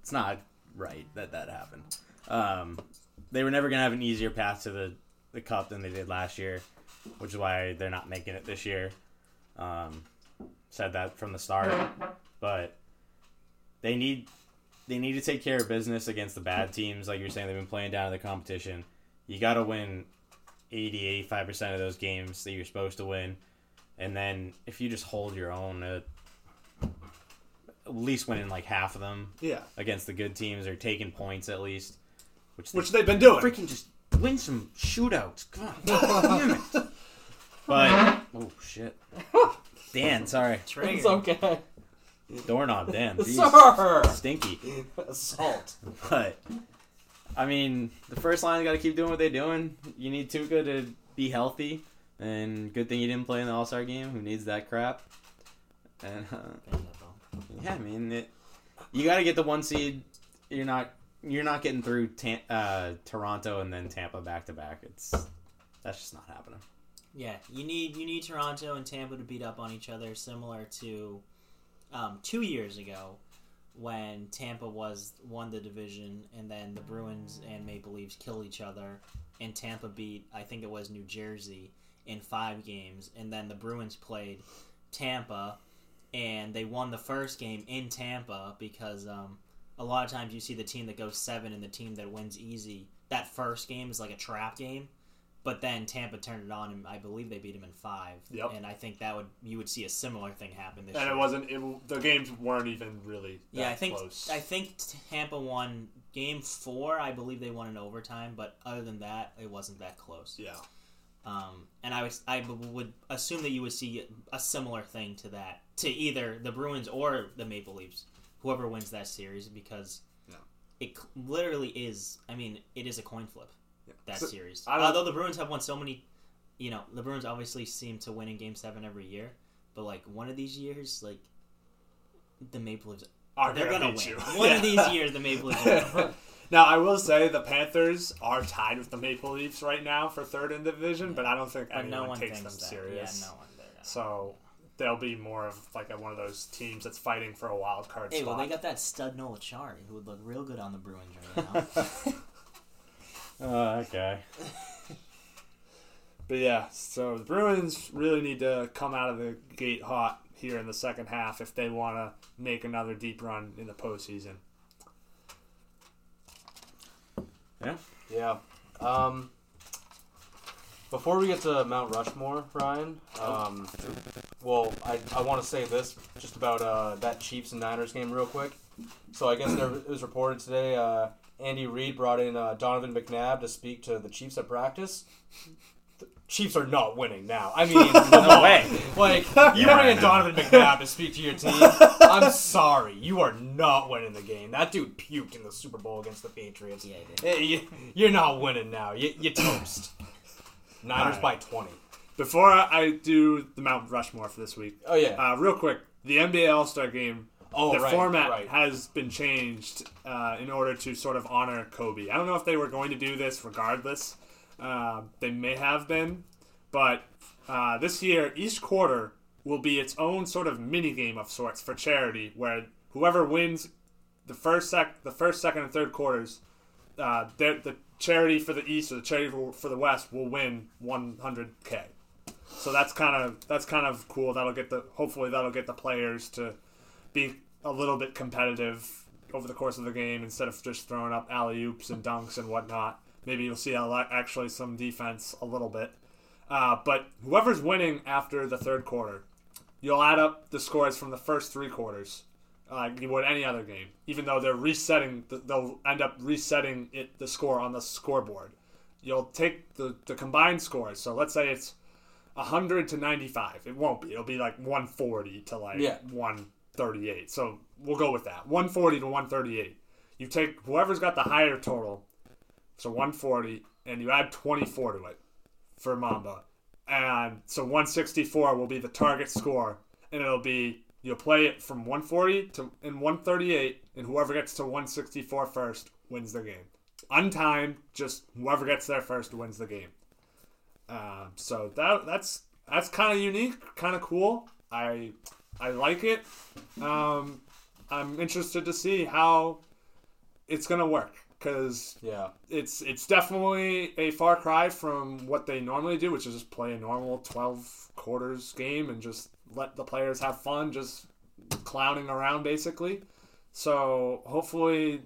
it's not right that that happened. Um, they were never gonna have an easier path to the the cup than they did last year, which is why they're not making it this year. Um, said that from the start, but they need they need to take care of business against the bad teams. Like you're saying, they've been playing down in the competition. You got to win 80, 85 percent of those games that you're supposed to win. And then if you just hold your own, uh, at least winning like half of them Yeah, against the good teams or taking points at least, which, which they've been doing. freaking just win some shootouts. Come on, [laughs] damn it. But oh shit, [laughs] Dan, sorry, It's okay. Doorknob, Damn, [laughs] jeez. Sir, stinky. assault. But I mean, the first line got to keep doing what they're doing. You need Tuukka to be healthy, and good thing you didn't play in the All Star game. Who needs that crap? And uh, yeah, I mean, it, you got to get the one seed. You're not you're not getting through Tam- uh, Toronto and then Tampa back to back. It's that's just not happening. Yeah, you need you need Toronto and Tampa to beat up on each other, similar to um, two years ago when Tampa was won the division, and then the Bruins and Maple Leafs killed each other, and Tampa beat I think it was New Jersey in five games, and then the Bruins played Tampa, and they won the first game in Tampa because um, a lot of times you see the team that goes seven and the team that wins easy. That first game is like a trap game. But then Tampa turned it on, and I believe they beat him in five. Yep. And I think that would you would see a similar thing happen this year. and year. it wasn't. It, the games weren't even really. That yeah, I think close. I think Tampa won game four. I believe they won in overtime, but other than that, it wasn't that close. yeah. Um, and I was I would assume that you would see a similar thing to that to either the Bruins or the Maple Leafs, whoever wins that series, because Yeah. it literally is. I mean, it is a coin flip that So, series. I Although the Bruins have won so many, you know, the Bruins obviously seem to win in Game Seven every year, but like one of these years, like the Maple Leafs, Are they're gonna, beat win. you. One [laughs] Yeah. of these years, the Maple Leafs. [laughs] Now I will say the Panthers are tied with the Maple Leafs right now for third in the division, but I don't think But anyone no one takes them that. serious. Yeah, no one. So they'll be more of like a, one of those teams that's fighting for a wild card Hey, spot. well, they got that stud Noel Acciari, who would look real good on the Bruins right now. [laughs] Oh, okay. [laughs] But yeah, so the Bruins really need to come out of the gate hot here in the second half if they want to make another deep run in the postseason. Yeah. Um, Before we get to Mount Rushmore, Ryan, um, well, I, I want to say this just about uh, that Chiefs and Niners game real quick. So I guess there, it was reported today. Uh, Andy Reid brought in uh, Donovan McNabb to speak to the Chiefs at practice. The Chiefs are not winning now. I mean, [laughs] no way. Like you Yeah, bring in. Donovan McNabb to speak to your team. [laughs] I'm sorry, you are not winning the game. That dude puked in the Super Bowl against the Patriots. Yeah. Hey, you, you're not winning now. You, you toast. [laughs] Niners Alright. by 20. Before I do the Mount Rushmore for this week, Oh yeah. uh, real quick, the NBA All Star Game. Oh the right, format right. has been changed uh, in order to sort of honor Kobe. I don't know if they were going to do this regardless. Uh, they may have been, but uh, this year each quarter will be its own sort of mini game of sorts for charity, where whoever wins the first sec, the first, second, and third quarters, uh, the the charity for the East or the charity for, for the West will win 100k. So that's kind of that's kind of cool. That'll get the hopefully that'll get the players to be a little bit competitive over the course of the game instead of just throwing up alley oops and dunks and whatnot. Maybe you'll see a lot, actually some defense a little bit. Uh, but whoever's winning after the third quarter, you'll add up the scores from the first three quarters, uh, like you would any other game. Even though they're resetting, they'll end up resetting it the score on the scoreboard. You'll take the, the combined scores. So let's say it's 100 to 95. It won't be. It'll be like 140 to like Yeah. 138. So we'll go with that. 140 to 138. You take whoever's got the higher total, so 140, and you add 24 to it for Mamba. And so 164 will be the target score, and it'll be you'll play it from 140 to in 138, and whoever gets to 164 first wins the game. Untimed, just whoever gets there first wins the game. Um, so that that's that's kind of unique, kind of cool. I I like it. Um, I'm interested to see how it's gonna work because yeah. it's it's definitely a far cry from what they normally do, which is just play a normal 12 quarters game and just let the players have fun, just clowning around basically. So hopefully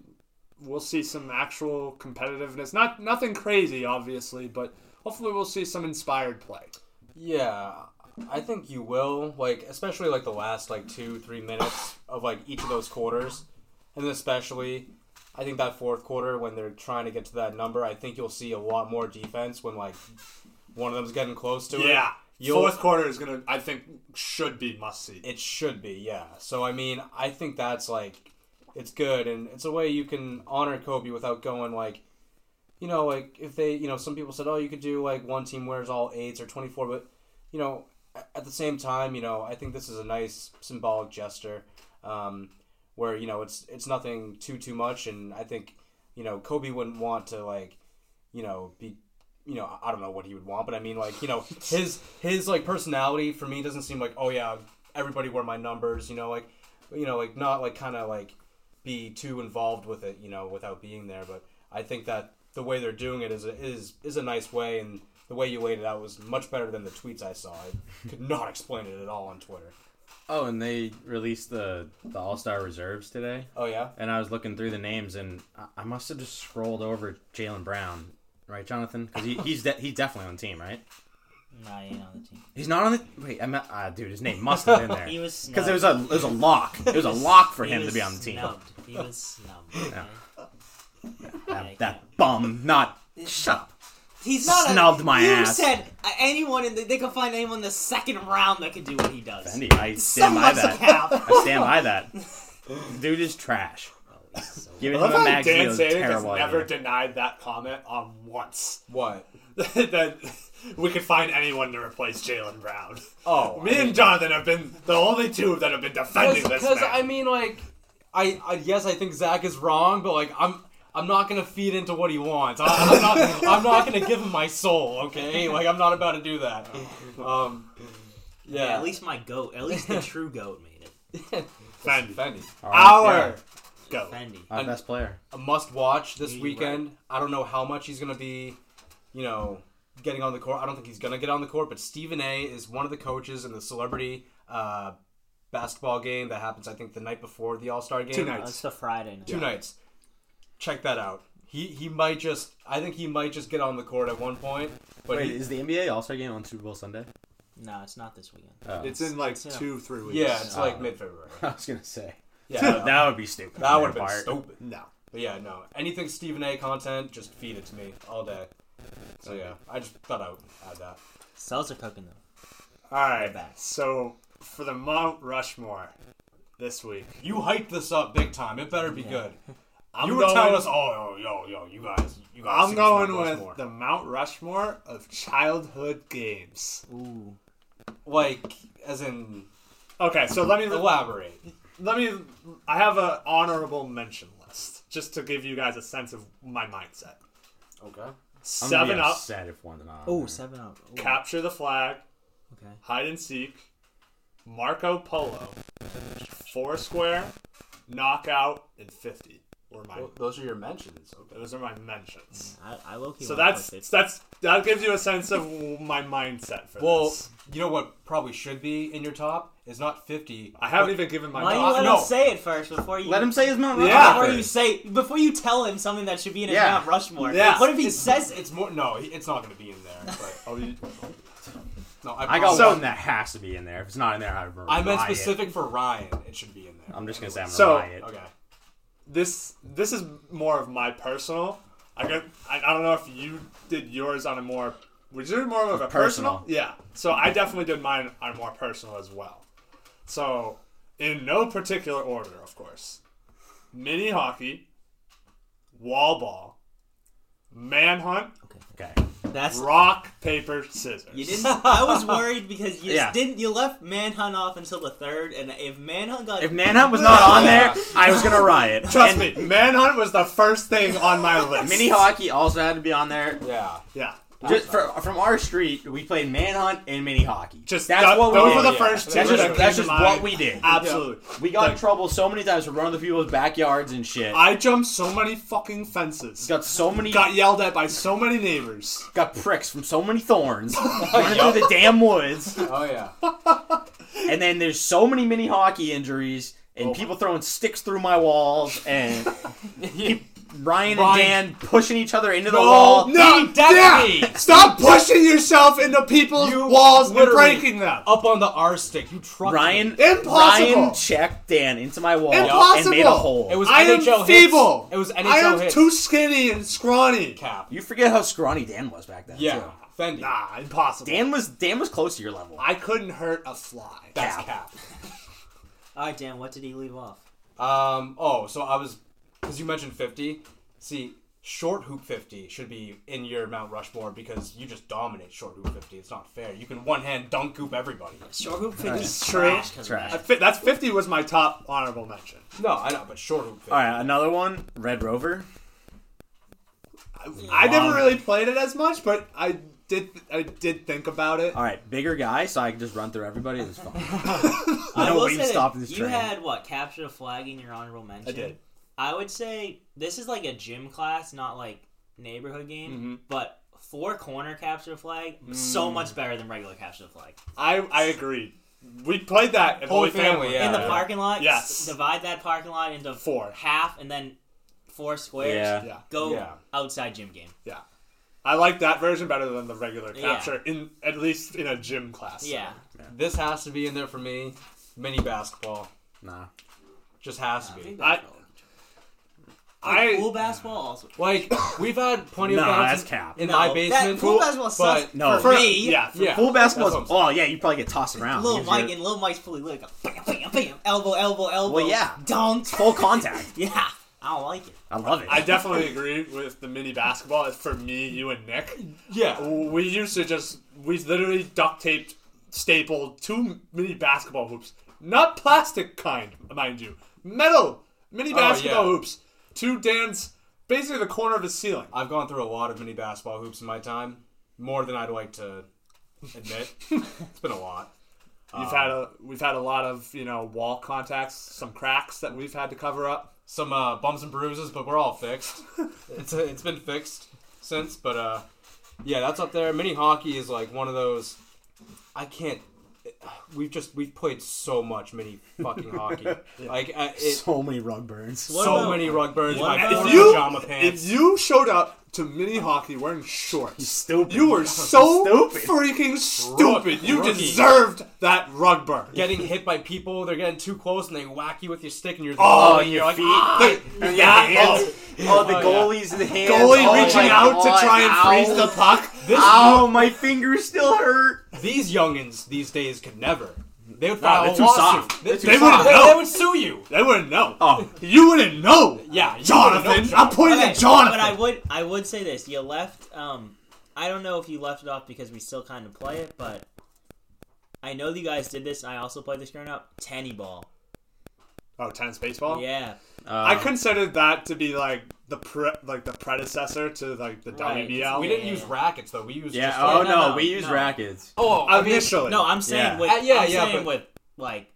we'll see some actual competitiveness. Not nothing crazy, obviously, but hopefully we'll see some inspired play. Yeah, I think you will. Like, especially like the last like two, three minutes of like each of those quarters, and then especially, I think that fourth quarter when they're trying to get to that number, I think you'll see a lot more defense when like one of them's getting close to it. Yeah, You'll- fourth quarter is gonna. I think should be must see. It should be, yeah. So I mean, I think that's like it's good and it's a way you can honor Kobe without going like you know, like if they, you know, some people said, "Oh, you could do like one team wears all eights or 24," but you know, at the same time, you know, I think this is a nice symbolic gesture um, where you know it's it's nothing too too much, and I think you know Kobe wouldn't want to like you know be you know I don't know what he would want, but I mean like you know [laughs] his his like personality for me doesn't seem like oh yeah everybody wear my numbers, you know like you know like not like kind of like be too involved with it, you know, without being there. But I think that the way they're doing it is a, is is a nice way, and the way you laid it out was much better than the tweets I saw. I could not explain it at all on Twitter. Oh, and they released the the All Star reserves today, Oh yeah, and I was looking through the names, and I, I must have just scrolled over Jaylen Brown, right, Jonathan? Because he, he's de- he's definitely on the team, right? Nah, he ain't on the team. He's not on the. Wait, I'm not, ah, dude, his name must have been [laughs] there. He was Because it was a it was a lock. It was a [laughs] lock for him to be on the team. Snubbed. He was snubbed. [laughs] Yeah. okay? That, that bum, not shut up. He's not Snubbed a, my you ass. said uh, anyone in the, they could find anyone in the second round that could do what he does. Fendi, I stand Some by that. I stand by that. Dude is trash. Oh, so Giving him a how magazine Dan is Sadik has never idea. denied that comment on once. what? [laughs] that we could find anyone to replace Jaylen Brown. Oh, Me and Jonathan have been the only two that have been defending this because. I mean, like, I, I yes, I think Zach is wrong, but like, I'm I'm not gonna feed into what he wants. I, I'm not I'm not gonna give him my soul. Okay, like I'm not about to do that. Um, yeah, Yeah, at least my goat, at least the true goat made it. [laughs] Fendi. Fendi. All right, Our yeah, go. Fendi. our best player. a must watch this You're weekend. I don't know how much he's going to be, you know, getting on the court. I don't think he's going to get on the court, but Stephen A is one of the coaches in the celebrity uh, basketball game that happens, I think, the night before the All Star game. Two Oh, nights. it's the Friday night. Two nights. Check that out. he he might just. I think he might just get on the court at one point. But Wait, he, is the NBA All Star game on Super Bowl Sunday? No, it's not this weekend. Oh. It's in like Yeah. two, three weeks. yeah, it's oh. like Oh. mid February. [laughs] I was gonna say Yeah, [laughs] that would be stupid. that would have been stupid. No. But yeah, no. Anything Stephen A. content, just feed it to me all day. So yeah, I just thought I would add that. Cells are cooking though. All right. back. So for the Mount Rushmore this week, You hyped this up big time. It better be Yeah. good. [laughs] I'm you were going, telling us, oh, yo, yo, yo, you guys, you guys. I'm going Mount with Rushmore." the Mount Rushmore of childhood games. Ooh. like, as in, Okay, so let me elaborate. let me. I have an honorable mention list just to give you guys a sense of my mindset. Okay. I'm Seven be up, upset if one's not. Oh, seven up. Ooh. capture the flag, Okay. hide and seek, Marco Polo, Foursquare, knockout, and fifty. Were my Well, those are your mentions. Okay. those are my mentions. Mm, I, I low key. So that's it- that's that gives you a sense of my mindset for Well, this. you know what probably should be in your top is not 50. I haven't even given my Why do you let no. him say it first before you? Let him say his Mount Yeah. Before you say, before you tell him something that should be in his Yeah. Mount Rushmore. Yeah. What if he It's- says? It's more. No, it's not going to be in there. But [laughs] Oh, you- no, I, I got So- one that has to be in there. If it's not in there, I I meant riot. specific for Ryan. It should be in there. I'm just gonna say I'm So- riot. Okay. This this is more of my personal. I got. I, I don't know if you did yours on a more. Was yours more of a personal? Personal. Yeah. So I definitely did mine on more personal as well. So in no particular order, of course. Mini hockey, wall ball, manhunt, Okay, Okay. That's rock paper scissors. you didn't. I was [laughs] worried because you Yeah. didn't. You left Manhunt off until the third, and if Manhunt got If Manhunt was not on there, I was gonna riot. [laughs] Trust And me, manhunt was the first thing on my [laughs] list. Mini hockey also had to be on there. Yeah. Yeah. Just for, from our street, we played manhunt and mini hockey. Just that's that- what we those did. were the yeah. first two. That's that just came that's just what we did. Absolutely. We got in trouble so many times for running through people's backyards and shit. I jumped so many fucking fences. got so many Got yelled at by so many neighbors. got pricks from so many thorns [laughs] running through the damn woods. [laughs] Oh yeah. [laughs] And then there's so many mini hockey injuries and Oh. people throwing sticks through my walls and Ryan and Dan pushing each other into the No, wall. no, definitely- yeah. Stop pushing yourself into people's You walls and literally- breaking them. Up on the R stick, you trucked Ryan me. Impossible. Ryan checked Dan into my wall and made a hole. It was I am NHL hits. feeble. It was NHL I am hits. too skinny and scrawny. cap. you forget how scrawny Dan was back then. Yeah. too. Fendi. Nah, impossible. Dan was Dan was close to your level. I couldn't hurt a fly. That's Cap. cap. All right, Dan. What did he leave off? Um. Oh, so I was, because you mentioned fifty. See, short hoop fifty should be in your Mount Rushmore because you just dominate short hoop fifty. It's not fair. You can one hand dunk hoop everybody. Short hoop fifty. Trash. Trash. 'cause of Trash. I fi- That's 50 was my top honorable mention. No, I know, but short hoop fifty. All right, another one, Red Rover. I never really played it as much, but I did I did think about it. All right, bigger guy, so I can just run through everybody. It was fun. I No will way to say that stop this you train. had what capture the flag in your honorable mention. I did. I would say this is like a gym class, not like neighborhood game. Mhm. But four corner capture the flag, so Mm. much better than regular capture flag. I I agree. We played that at Holy Holy Family. Family, yeah. in the parking lot, Yes. s- divide that parking lot into Four. half, and then four squares. Yeah. Yeah. Go Yeah. outside gym game. Yeah. I like that version better than the regular Yeah. capture in at least in a gym class. Yeah. This has to be in there for me. Mini basketball Nah. just has to be. I- I, I pool basketball also. Like [coughs] we've had plenty of Nah, bounce that's in, cap. in No, my that- basement. pool basketball sucks. but No. For for me, yeah, for, Yeah. Full basketball. that's what Oh yeah, you probably get tossed around. Little because Mike you're and Little Mike's fully lit. Like, bam, bam, bam, [laughs] elbow, elbow, elbow. Well, yeah. Dunk. full contact. [laughs] Yeah. I don't like it. I love it. I definitely agree with the mini basketball. It's For me, you and Nick, yeah, we used to just we literally duct taped, stapled two mini basketball hoops, not plastic kind, mind you, metal mini Oh, basketball yeah. hoops. Two Dan's basically the corner of his ceiling. I've gone through a lot of mini basketball hoops in my time, more than I'd like to admit. [laughs] it's been a lot. You've Um, had a we've had a lot of you know wall contacts, some cracks that we've had to cover up. some uh, bumps and bruises, but we're all fixed. [laughs] it's it's been fixed since, but uh, yeah, that's up there. Mini hockey is like one of those. I can't. We've just we've played so much mini fucking hockey. [laughs] Like uh, it, so many rug burns. so about- many rug burns. My poor If you pajama pants. if you showed up to mini hockey wearing shorts, Stupid. you were [laughs] so Stupid. freaking stupid. You rookie. deserved that rug burn. getting hit by people, they're getting too close and they whack you with your stick and you're Oh, and you're your like, feet. "Ah!" The- [laughs] Yeah, that- hands. Oh, the Oh, yeah. goalie's the hands. goalie oh reaching out God. to try and Ow. freeze the puck. This Ow, my fingers still hurt. these youngins these days could never. They would Nah, file they're a too lawsuit. soft. They, They're too they soft. would They they would sue you. They wouldn't know. Oh, You wouldn't know. Yeah, you Jonathan. wouldn't know, I'm pointing Okay, at Jonathan. But I would I would say this. You left um I don't know if you left it off because we still kind of play it, but I know you guys did this. I also played this growing up. Tenny ball. oh, tennis baseball. Yeah. I considered that to be like the pre- like the predecessor to like the Right. WBL. We didn't use rackets though. We used yeah. Just Oh like, no, no, no, we use no. rackets. oh, I mean, Initially, No, I'm saying Yeah. with Uh, yeah, I'm yeah, saying but- with like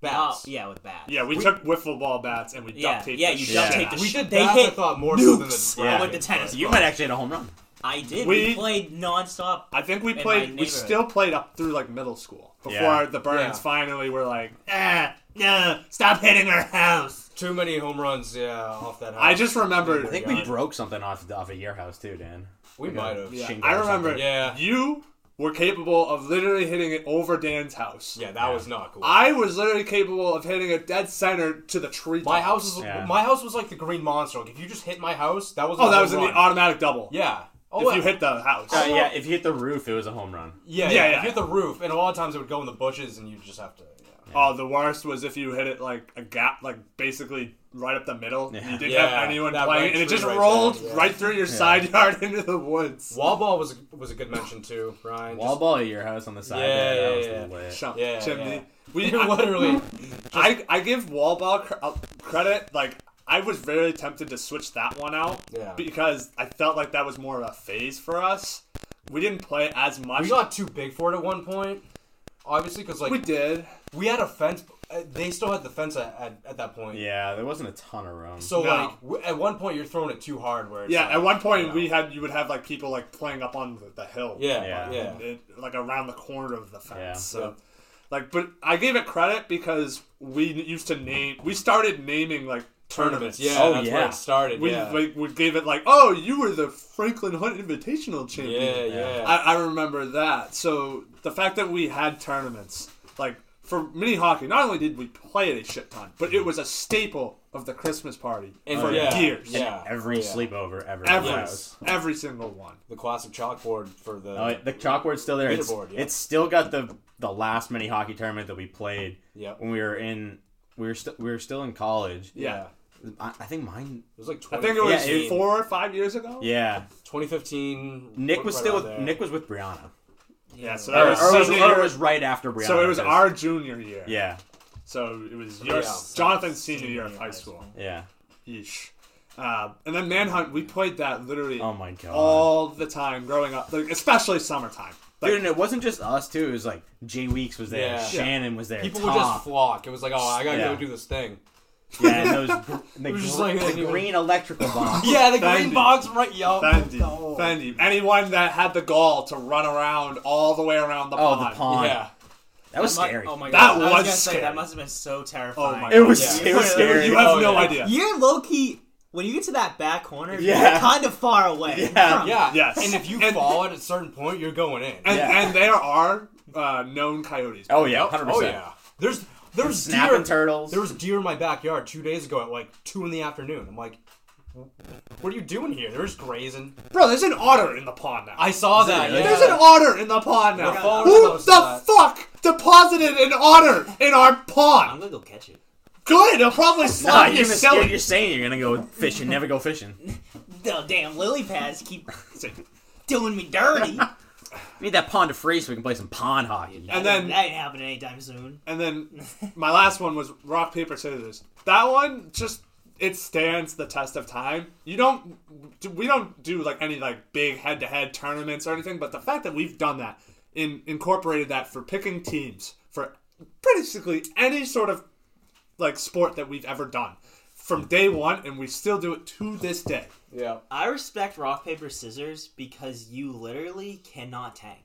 bats. oh, yeah, with bats. yeah, we took wiffle ball bats and we Yeah, duct taped. yeah, the you shit duct Yeah. tape the We did they bats. I hit thought more so than the Yeah. with the tennis. You might actually hit a home run. I did. We- We, played nonstop. I think we played. We still played up through like middle school before Yeah. the Burns Yeah. finally were like, ah, nah, stop hitting our house. Too many home runs, yeah, off that house. I just remembered. I think we broke something off off of your house too, Dan. we Like might have. Yeah, shingle I remember. Yeah. you were capable of literally hitting it over Dan's house. Yeah, that was not cool. I was literally capable of hitting it dead center to the tree. my house is Yeah. my house was like the green monster. Like if you just hit my house, that was Oh, a that home was in the automatic double. Yeah. Oh, If yeah. you hit the house. Uh, yeah, if you hit the roof, it was a home run. Yeah, Yeah, yeah, yeah. If you hit the roof, and a lot of times it would go in the bushes, and you just have to. Yeah. Oh, the worst was if you hit it like a gap, like basically right up the middle. Yeah. You didn't Yeah, have anyone that playing, right and it just right rolled there, yeah. right through your side [laughs] yard into the woods. Wall ball was a, was a good mention too, Ryan. Wall ball at your house on the side. Yeah, there, yeah, yeah. Chum- Yeah, chimney. yeah. We [laughs] Just, literally. I I give wall ball cr- uh, credit. Like I was very tempted to switch that one out Yeah. because I felt like that was more of a phase for us. We didn't play as much. We got too big for it at one point. Obviously, because like we did. we, had a fence. uh, They still had the fence at, at, at that point. Yeah, there wasn't a ton of room. So No. like w- at one point you're throwing it too hard. Where it's Yeah, like, at one point you know. we had you would have like people like playing up on the, the hill. Yeah, Yeah. yeah, and it- like around the corner of the fence. Yeah. So, Yeah. like, but I gave it credit because we used to name. We started naming like Tournaments. tournaments. Yeah, Oh, that's yeah. where it started. We yeah. like we gave it like, oh, you were the Franklin Hunt Invitational champion. yeah, yeah. I, I remember that. So the fact that we had tournaments, like for mini hockey, not only did we play it a shit ton, but it was a staple of the Christmas party And for yeah, years. Yeah, Every yeah. sleepover ever. Every, was. every single one. The classic chalkboard for the. Oh, the chalkboard's still there. It's, yeah. it's still got the the last mini hockey tournament that we played Yep. when we were in we were still we were still in college. Yeah. I, I think mine. It was like 20, I think it was Yeah, it- four or five years ago. Yeah, 2015. Nick was right still around with there. Nick was with Brianna. Yeah, so Or, that or, was, it was, senior or it year. was right after Brianna. So it was because- our junior year. Yeah, So it was your Yeah. Jonathan's senior year of high school. yeah. Yeesh. Uh, and then Manhunt, we played that literally Oh my god. all the time growing up, like, especially summertime. Like, Dude, and it wasn't just us too. It was like Jay Weeks was there, Yeah. Shannon was there, People Tom. would just flock. It was like, oh, I gotta Yeah. go do this thing. Yeah, and those gr- [laughs] the, was just gr- like- the green electrical [laughs] box. Yeah, the Fendi. green box, right? Yup. Fendi, Oh. Fendi. Anyone that had the gall to run around all the way around the Oh, pond. the pond. Yeah. That was That mu- scary. Oh my That god! I was was gonna say scary. that must have been so terrifying. Oh my It was Yeah. [laughs] it was scary. You have Oh, no yeah. idea. You're low key when you get to that back corner. Yeah. you're kind of far away. Yeah. from- Yeah. Yes. And if you And- fall at a certain point, you're going in. And, Yeah. and there are uh, known coyotes. oh yeah, hundred oh percent. yeah. There's there's Snapping deer. turtles. There was deer in my backyard two days ago at like two in the afternoon. I'm like, what are you doing here? They're just grazing. Bro, there's an otter in the pond now. I saw that. Yeah. There's an otter in the pond now. We're Who the fuck deposited an otter in our pond? I'm gonna go catch it. Good, I'll probably Nah, slap you're, you you're, you're saying you're gonna go fishing, never go fishing. [laughs] The damn lily pads keep [laughs] doing me dirty. [laughs] We need that pond to freeze so we can play some pond hockey. And then- that ain't happening anytime soon. And then [laughs] my last one was rock paper scissors. That one just it stands the test of time. You don't we don't do like any like big head to head tournaments or anything, but the fact that we've done that in incorporated that for picking teams for pretty basically any sort of like sport that we've ever done from day one, and we still do it to this day. Yeah. I respect rock paper scissors because you literally cannot tank.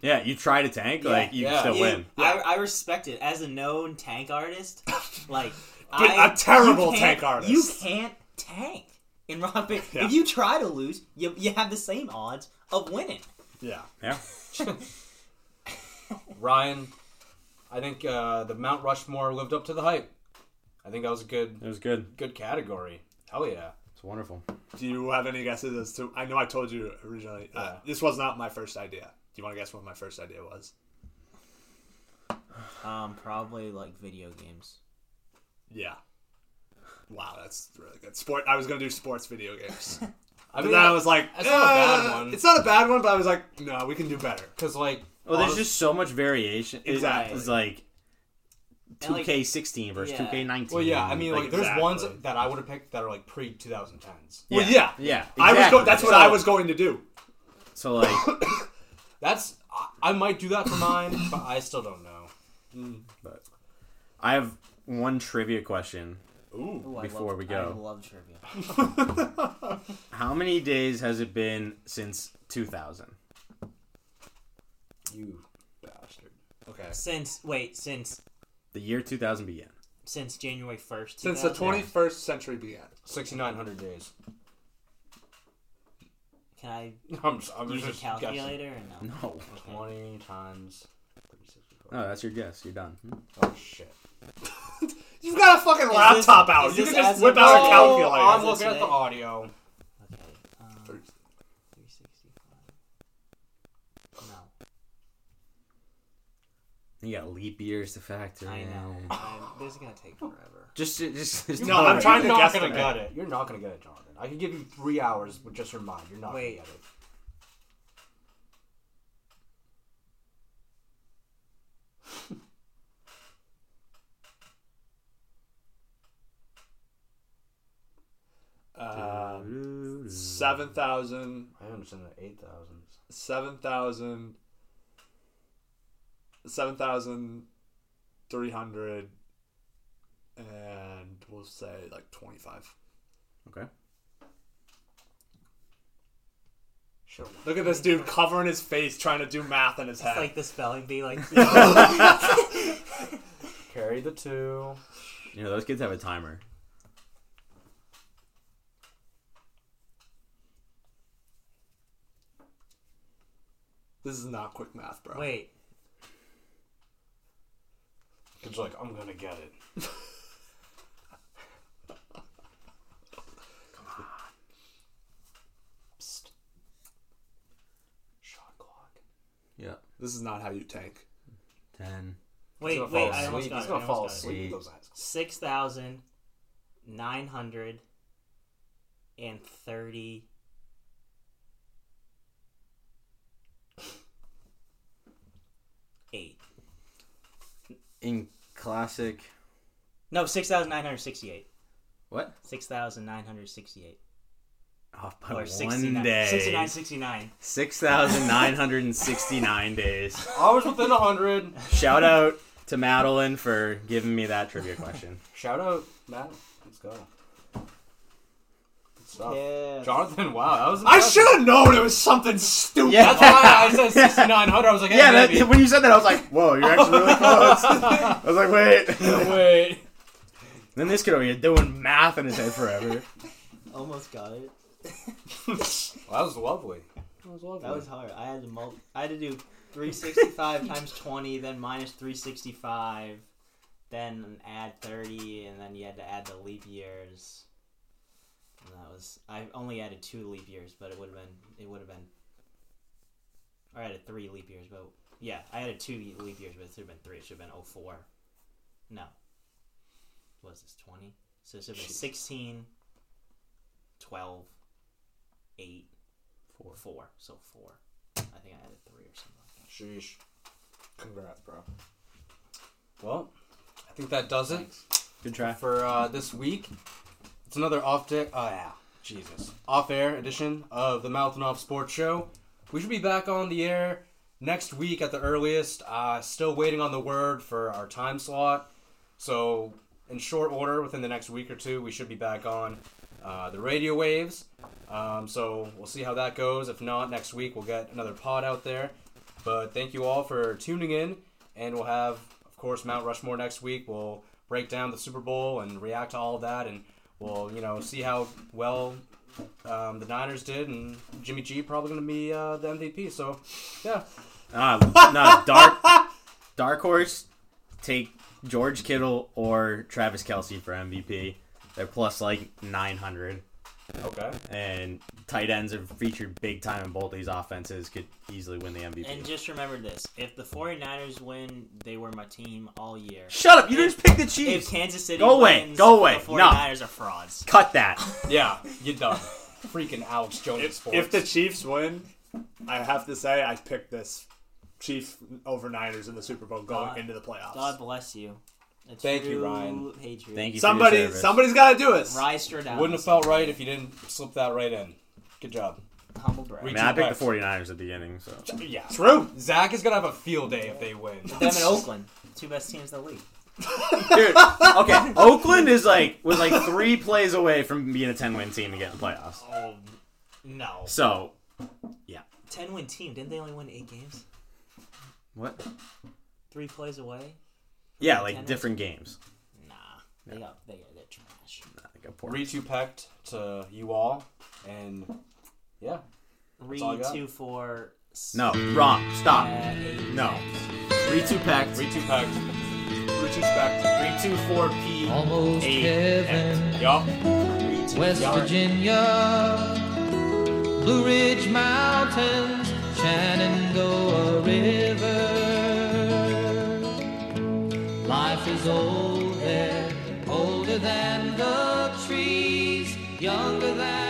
Yeah, you try to tank, Yeah. like you Yeah. still You- win. I, I respect it as a known tank artist. [laughs] Like, But I, a terrible you tank can't- artist. You can't tank in rock paper. Yeah. If you try to lose, you you have the same odds of winning. Yeah. Yeah. [laughs] Ryan, I think uh, the Mount Rushmore lived up to the hype. I think that was a good It was good. good category. Hell yeah. It's wonderful. Do you have any guesses as to? I know I told you originally. Uh, Yeah. this was not my first idea. Do you want to guess what my first idea was? Um, probably like video games. Yeah. Wow, that's really good. Sport. I was gonna do sports video games. [laughs] I But then I was like, that's not a bad "Uh, one." It's not a bad one, but I was like, no, we can do better. because like Well, there's just so much variation. It- Exactly. It's like And, like, 2K16 versus yeah. 2K19. well yeah I mean like, there's exactly. ones that I would have picked that are like pre 2010s. Well, yeah, Yeah. I was. Go- that's what So- I was going to do. So like, [coughs] That's I, I might do that for mine, but I still don't know. Mm. but I have one trivia question. Ooh. Ooh, Before love- we go. I love trivia. [laughs] How many days has it been since 2000? You bastard. Okay. Since wait, since The year 2000 began. since January first. Since the 21st century began. 6,900 days. Can I [laughs] I'm, just- I'm use a just guessing. calculator or no? No. 20 times 365. No, that's your guess. You're done. Hmm? Oh shit. [laughs] You've got a fucking this- laptop out. You can just whip out a today? calculator. I'm looking at the audio. Okay. Um, Thirty- 365. No. You got leap years to factor I in. know. I'm, this is gonna take forever. [laughs] Just, just, just No, I'm trying to You're not guess gonna get it. You're not gonna get it, Jonathan. I can give you three hours with just your mind. You're not Wait. gonna get it. [laughs] Um, seven thousand, I understand the eight thousands. seven thousand, seven thousand three hundred, and we'll say like twenty-five. Okay. Sure. Look at this dude covering his face, trying to do math in his It's head. like the spelling bee, like [laughs] Carry the two. You know, those kids have a timer. this is not quick math, bro. wait. It's like I'm gonna get it. Come on. Psst. Shot clock. Yeah. This is not how you tank. 10. Wait, gonna wait, fall I almost asleep. got He's it. gonna I fall almost got it. asleep with Eight. those eyes. Six thousand nine hundred and thirty. Eight. In classic. No, six thousand nine hundred sixty-eight. What? Six thousand nine hundred sixty-eight. Oh, Off by Or one 69. day. 69, 69. 6,969 days. [laughs] I was within a hundred. Shout out to Madeline for giving me that trivia question. Shout out, Matt. Let's go. Good stuff. Yeah. Jonathan, wow, that was. I should have known it was something stupid. Yeah. That's why I said [laughs] 6,900. I was like, Yeah, yeah, maybe. that, when you said that, I was like, whoa, you're actually really [laughs] close. I was like, wait. [laughs] Wait. then this kid over here doing math in his head forever. Almost got it. Well, that was lovely. That was lovely. That was hard. I had to mul- I had to do 365 times 20, then minus 365, then add 30, and then you had to add the leap years. And that was I only added two leap years, but it would have been it would have been. Or I added three leap years, but yeah, I added two leap years, but it should have been three. It should have been 04. No. What was this 20? So it should have been 16, 12, 8, Four. Four. So four. I think I added three or something like that. Sheesh. Congrats, bro. Well, I think that does it Good try. for uh, this week. It's another off day. Oh yeah, Jesus. Off air edition of the Mouth and Off Sports Show. We should be back on the air next week at the earliest. Uh, still waiting on the word for our time slot. So in short order, within the next week or two, we should be back on uh, the radio waves. Um, so we'll see how that goes. If not, next week we'll get another pod out there. But thank you all for tuning in, and we'll have, of course, Mount Rushmore next week. We'll break down the Super Bowl and react to all of that, and we'll you know see how well um, the Niners did, and Jimmy G probably going to be uh, the MVP. So, yeah, Uh, no, dark dark horse. Take George Kittle or Travis Kelce for MVP. They're plus like nine hundred, okay. and tight ends are featured big time in both these offenses. Could easily win the MVP. And just remember this: if the 49ers win, they were my team all year. Shut up! You If- just picked the If Chiefs. Kansas City Go away, wins, go away. the No. 49ers are frauds. Cut that. [laughs] Yeah, you're done. [laughs] Freaking Alex Jones If, sports. if the Chiefs win, I have to say I picked this Chiefs over Niners in the Super Bowl going God- into the playoffs. God bless you. A Thank you, true Ryan. Patriot. Thank you. for your Somebody, somebody's got to do it. Rise Stradamus. Wouldn't have felt right if you didn't slip that right in. Good job. Humble brag. I mean, I picked the 49ers at the beginning, so Yeah. True. Zach is gonna have a field day if they win. Them in Oakland, two best teams in the league. Dude, okay. [laughs] Oakland is like was like three plays away from being a ten win team to get in the playoffs. Oh no, So yeah. ten win team. Didn't they only win eight games? what? Three plays away. Yeah, like wins? different games. Nah, they got they they're trash. Like a poor- Ritu pecked to you all, and yeah, Read all I got. two for No, wrong. Stop. Uh, eight No. next. Three two packed. Ritu pecked. Retrospect. Three two four P. Almost eight, heaven, Yup. Read West yard. Virginia, Blue Ridge Mountains, Shenandoah River. Old there, older than the trees, younger than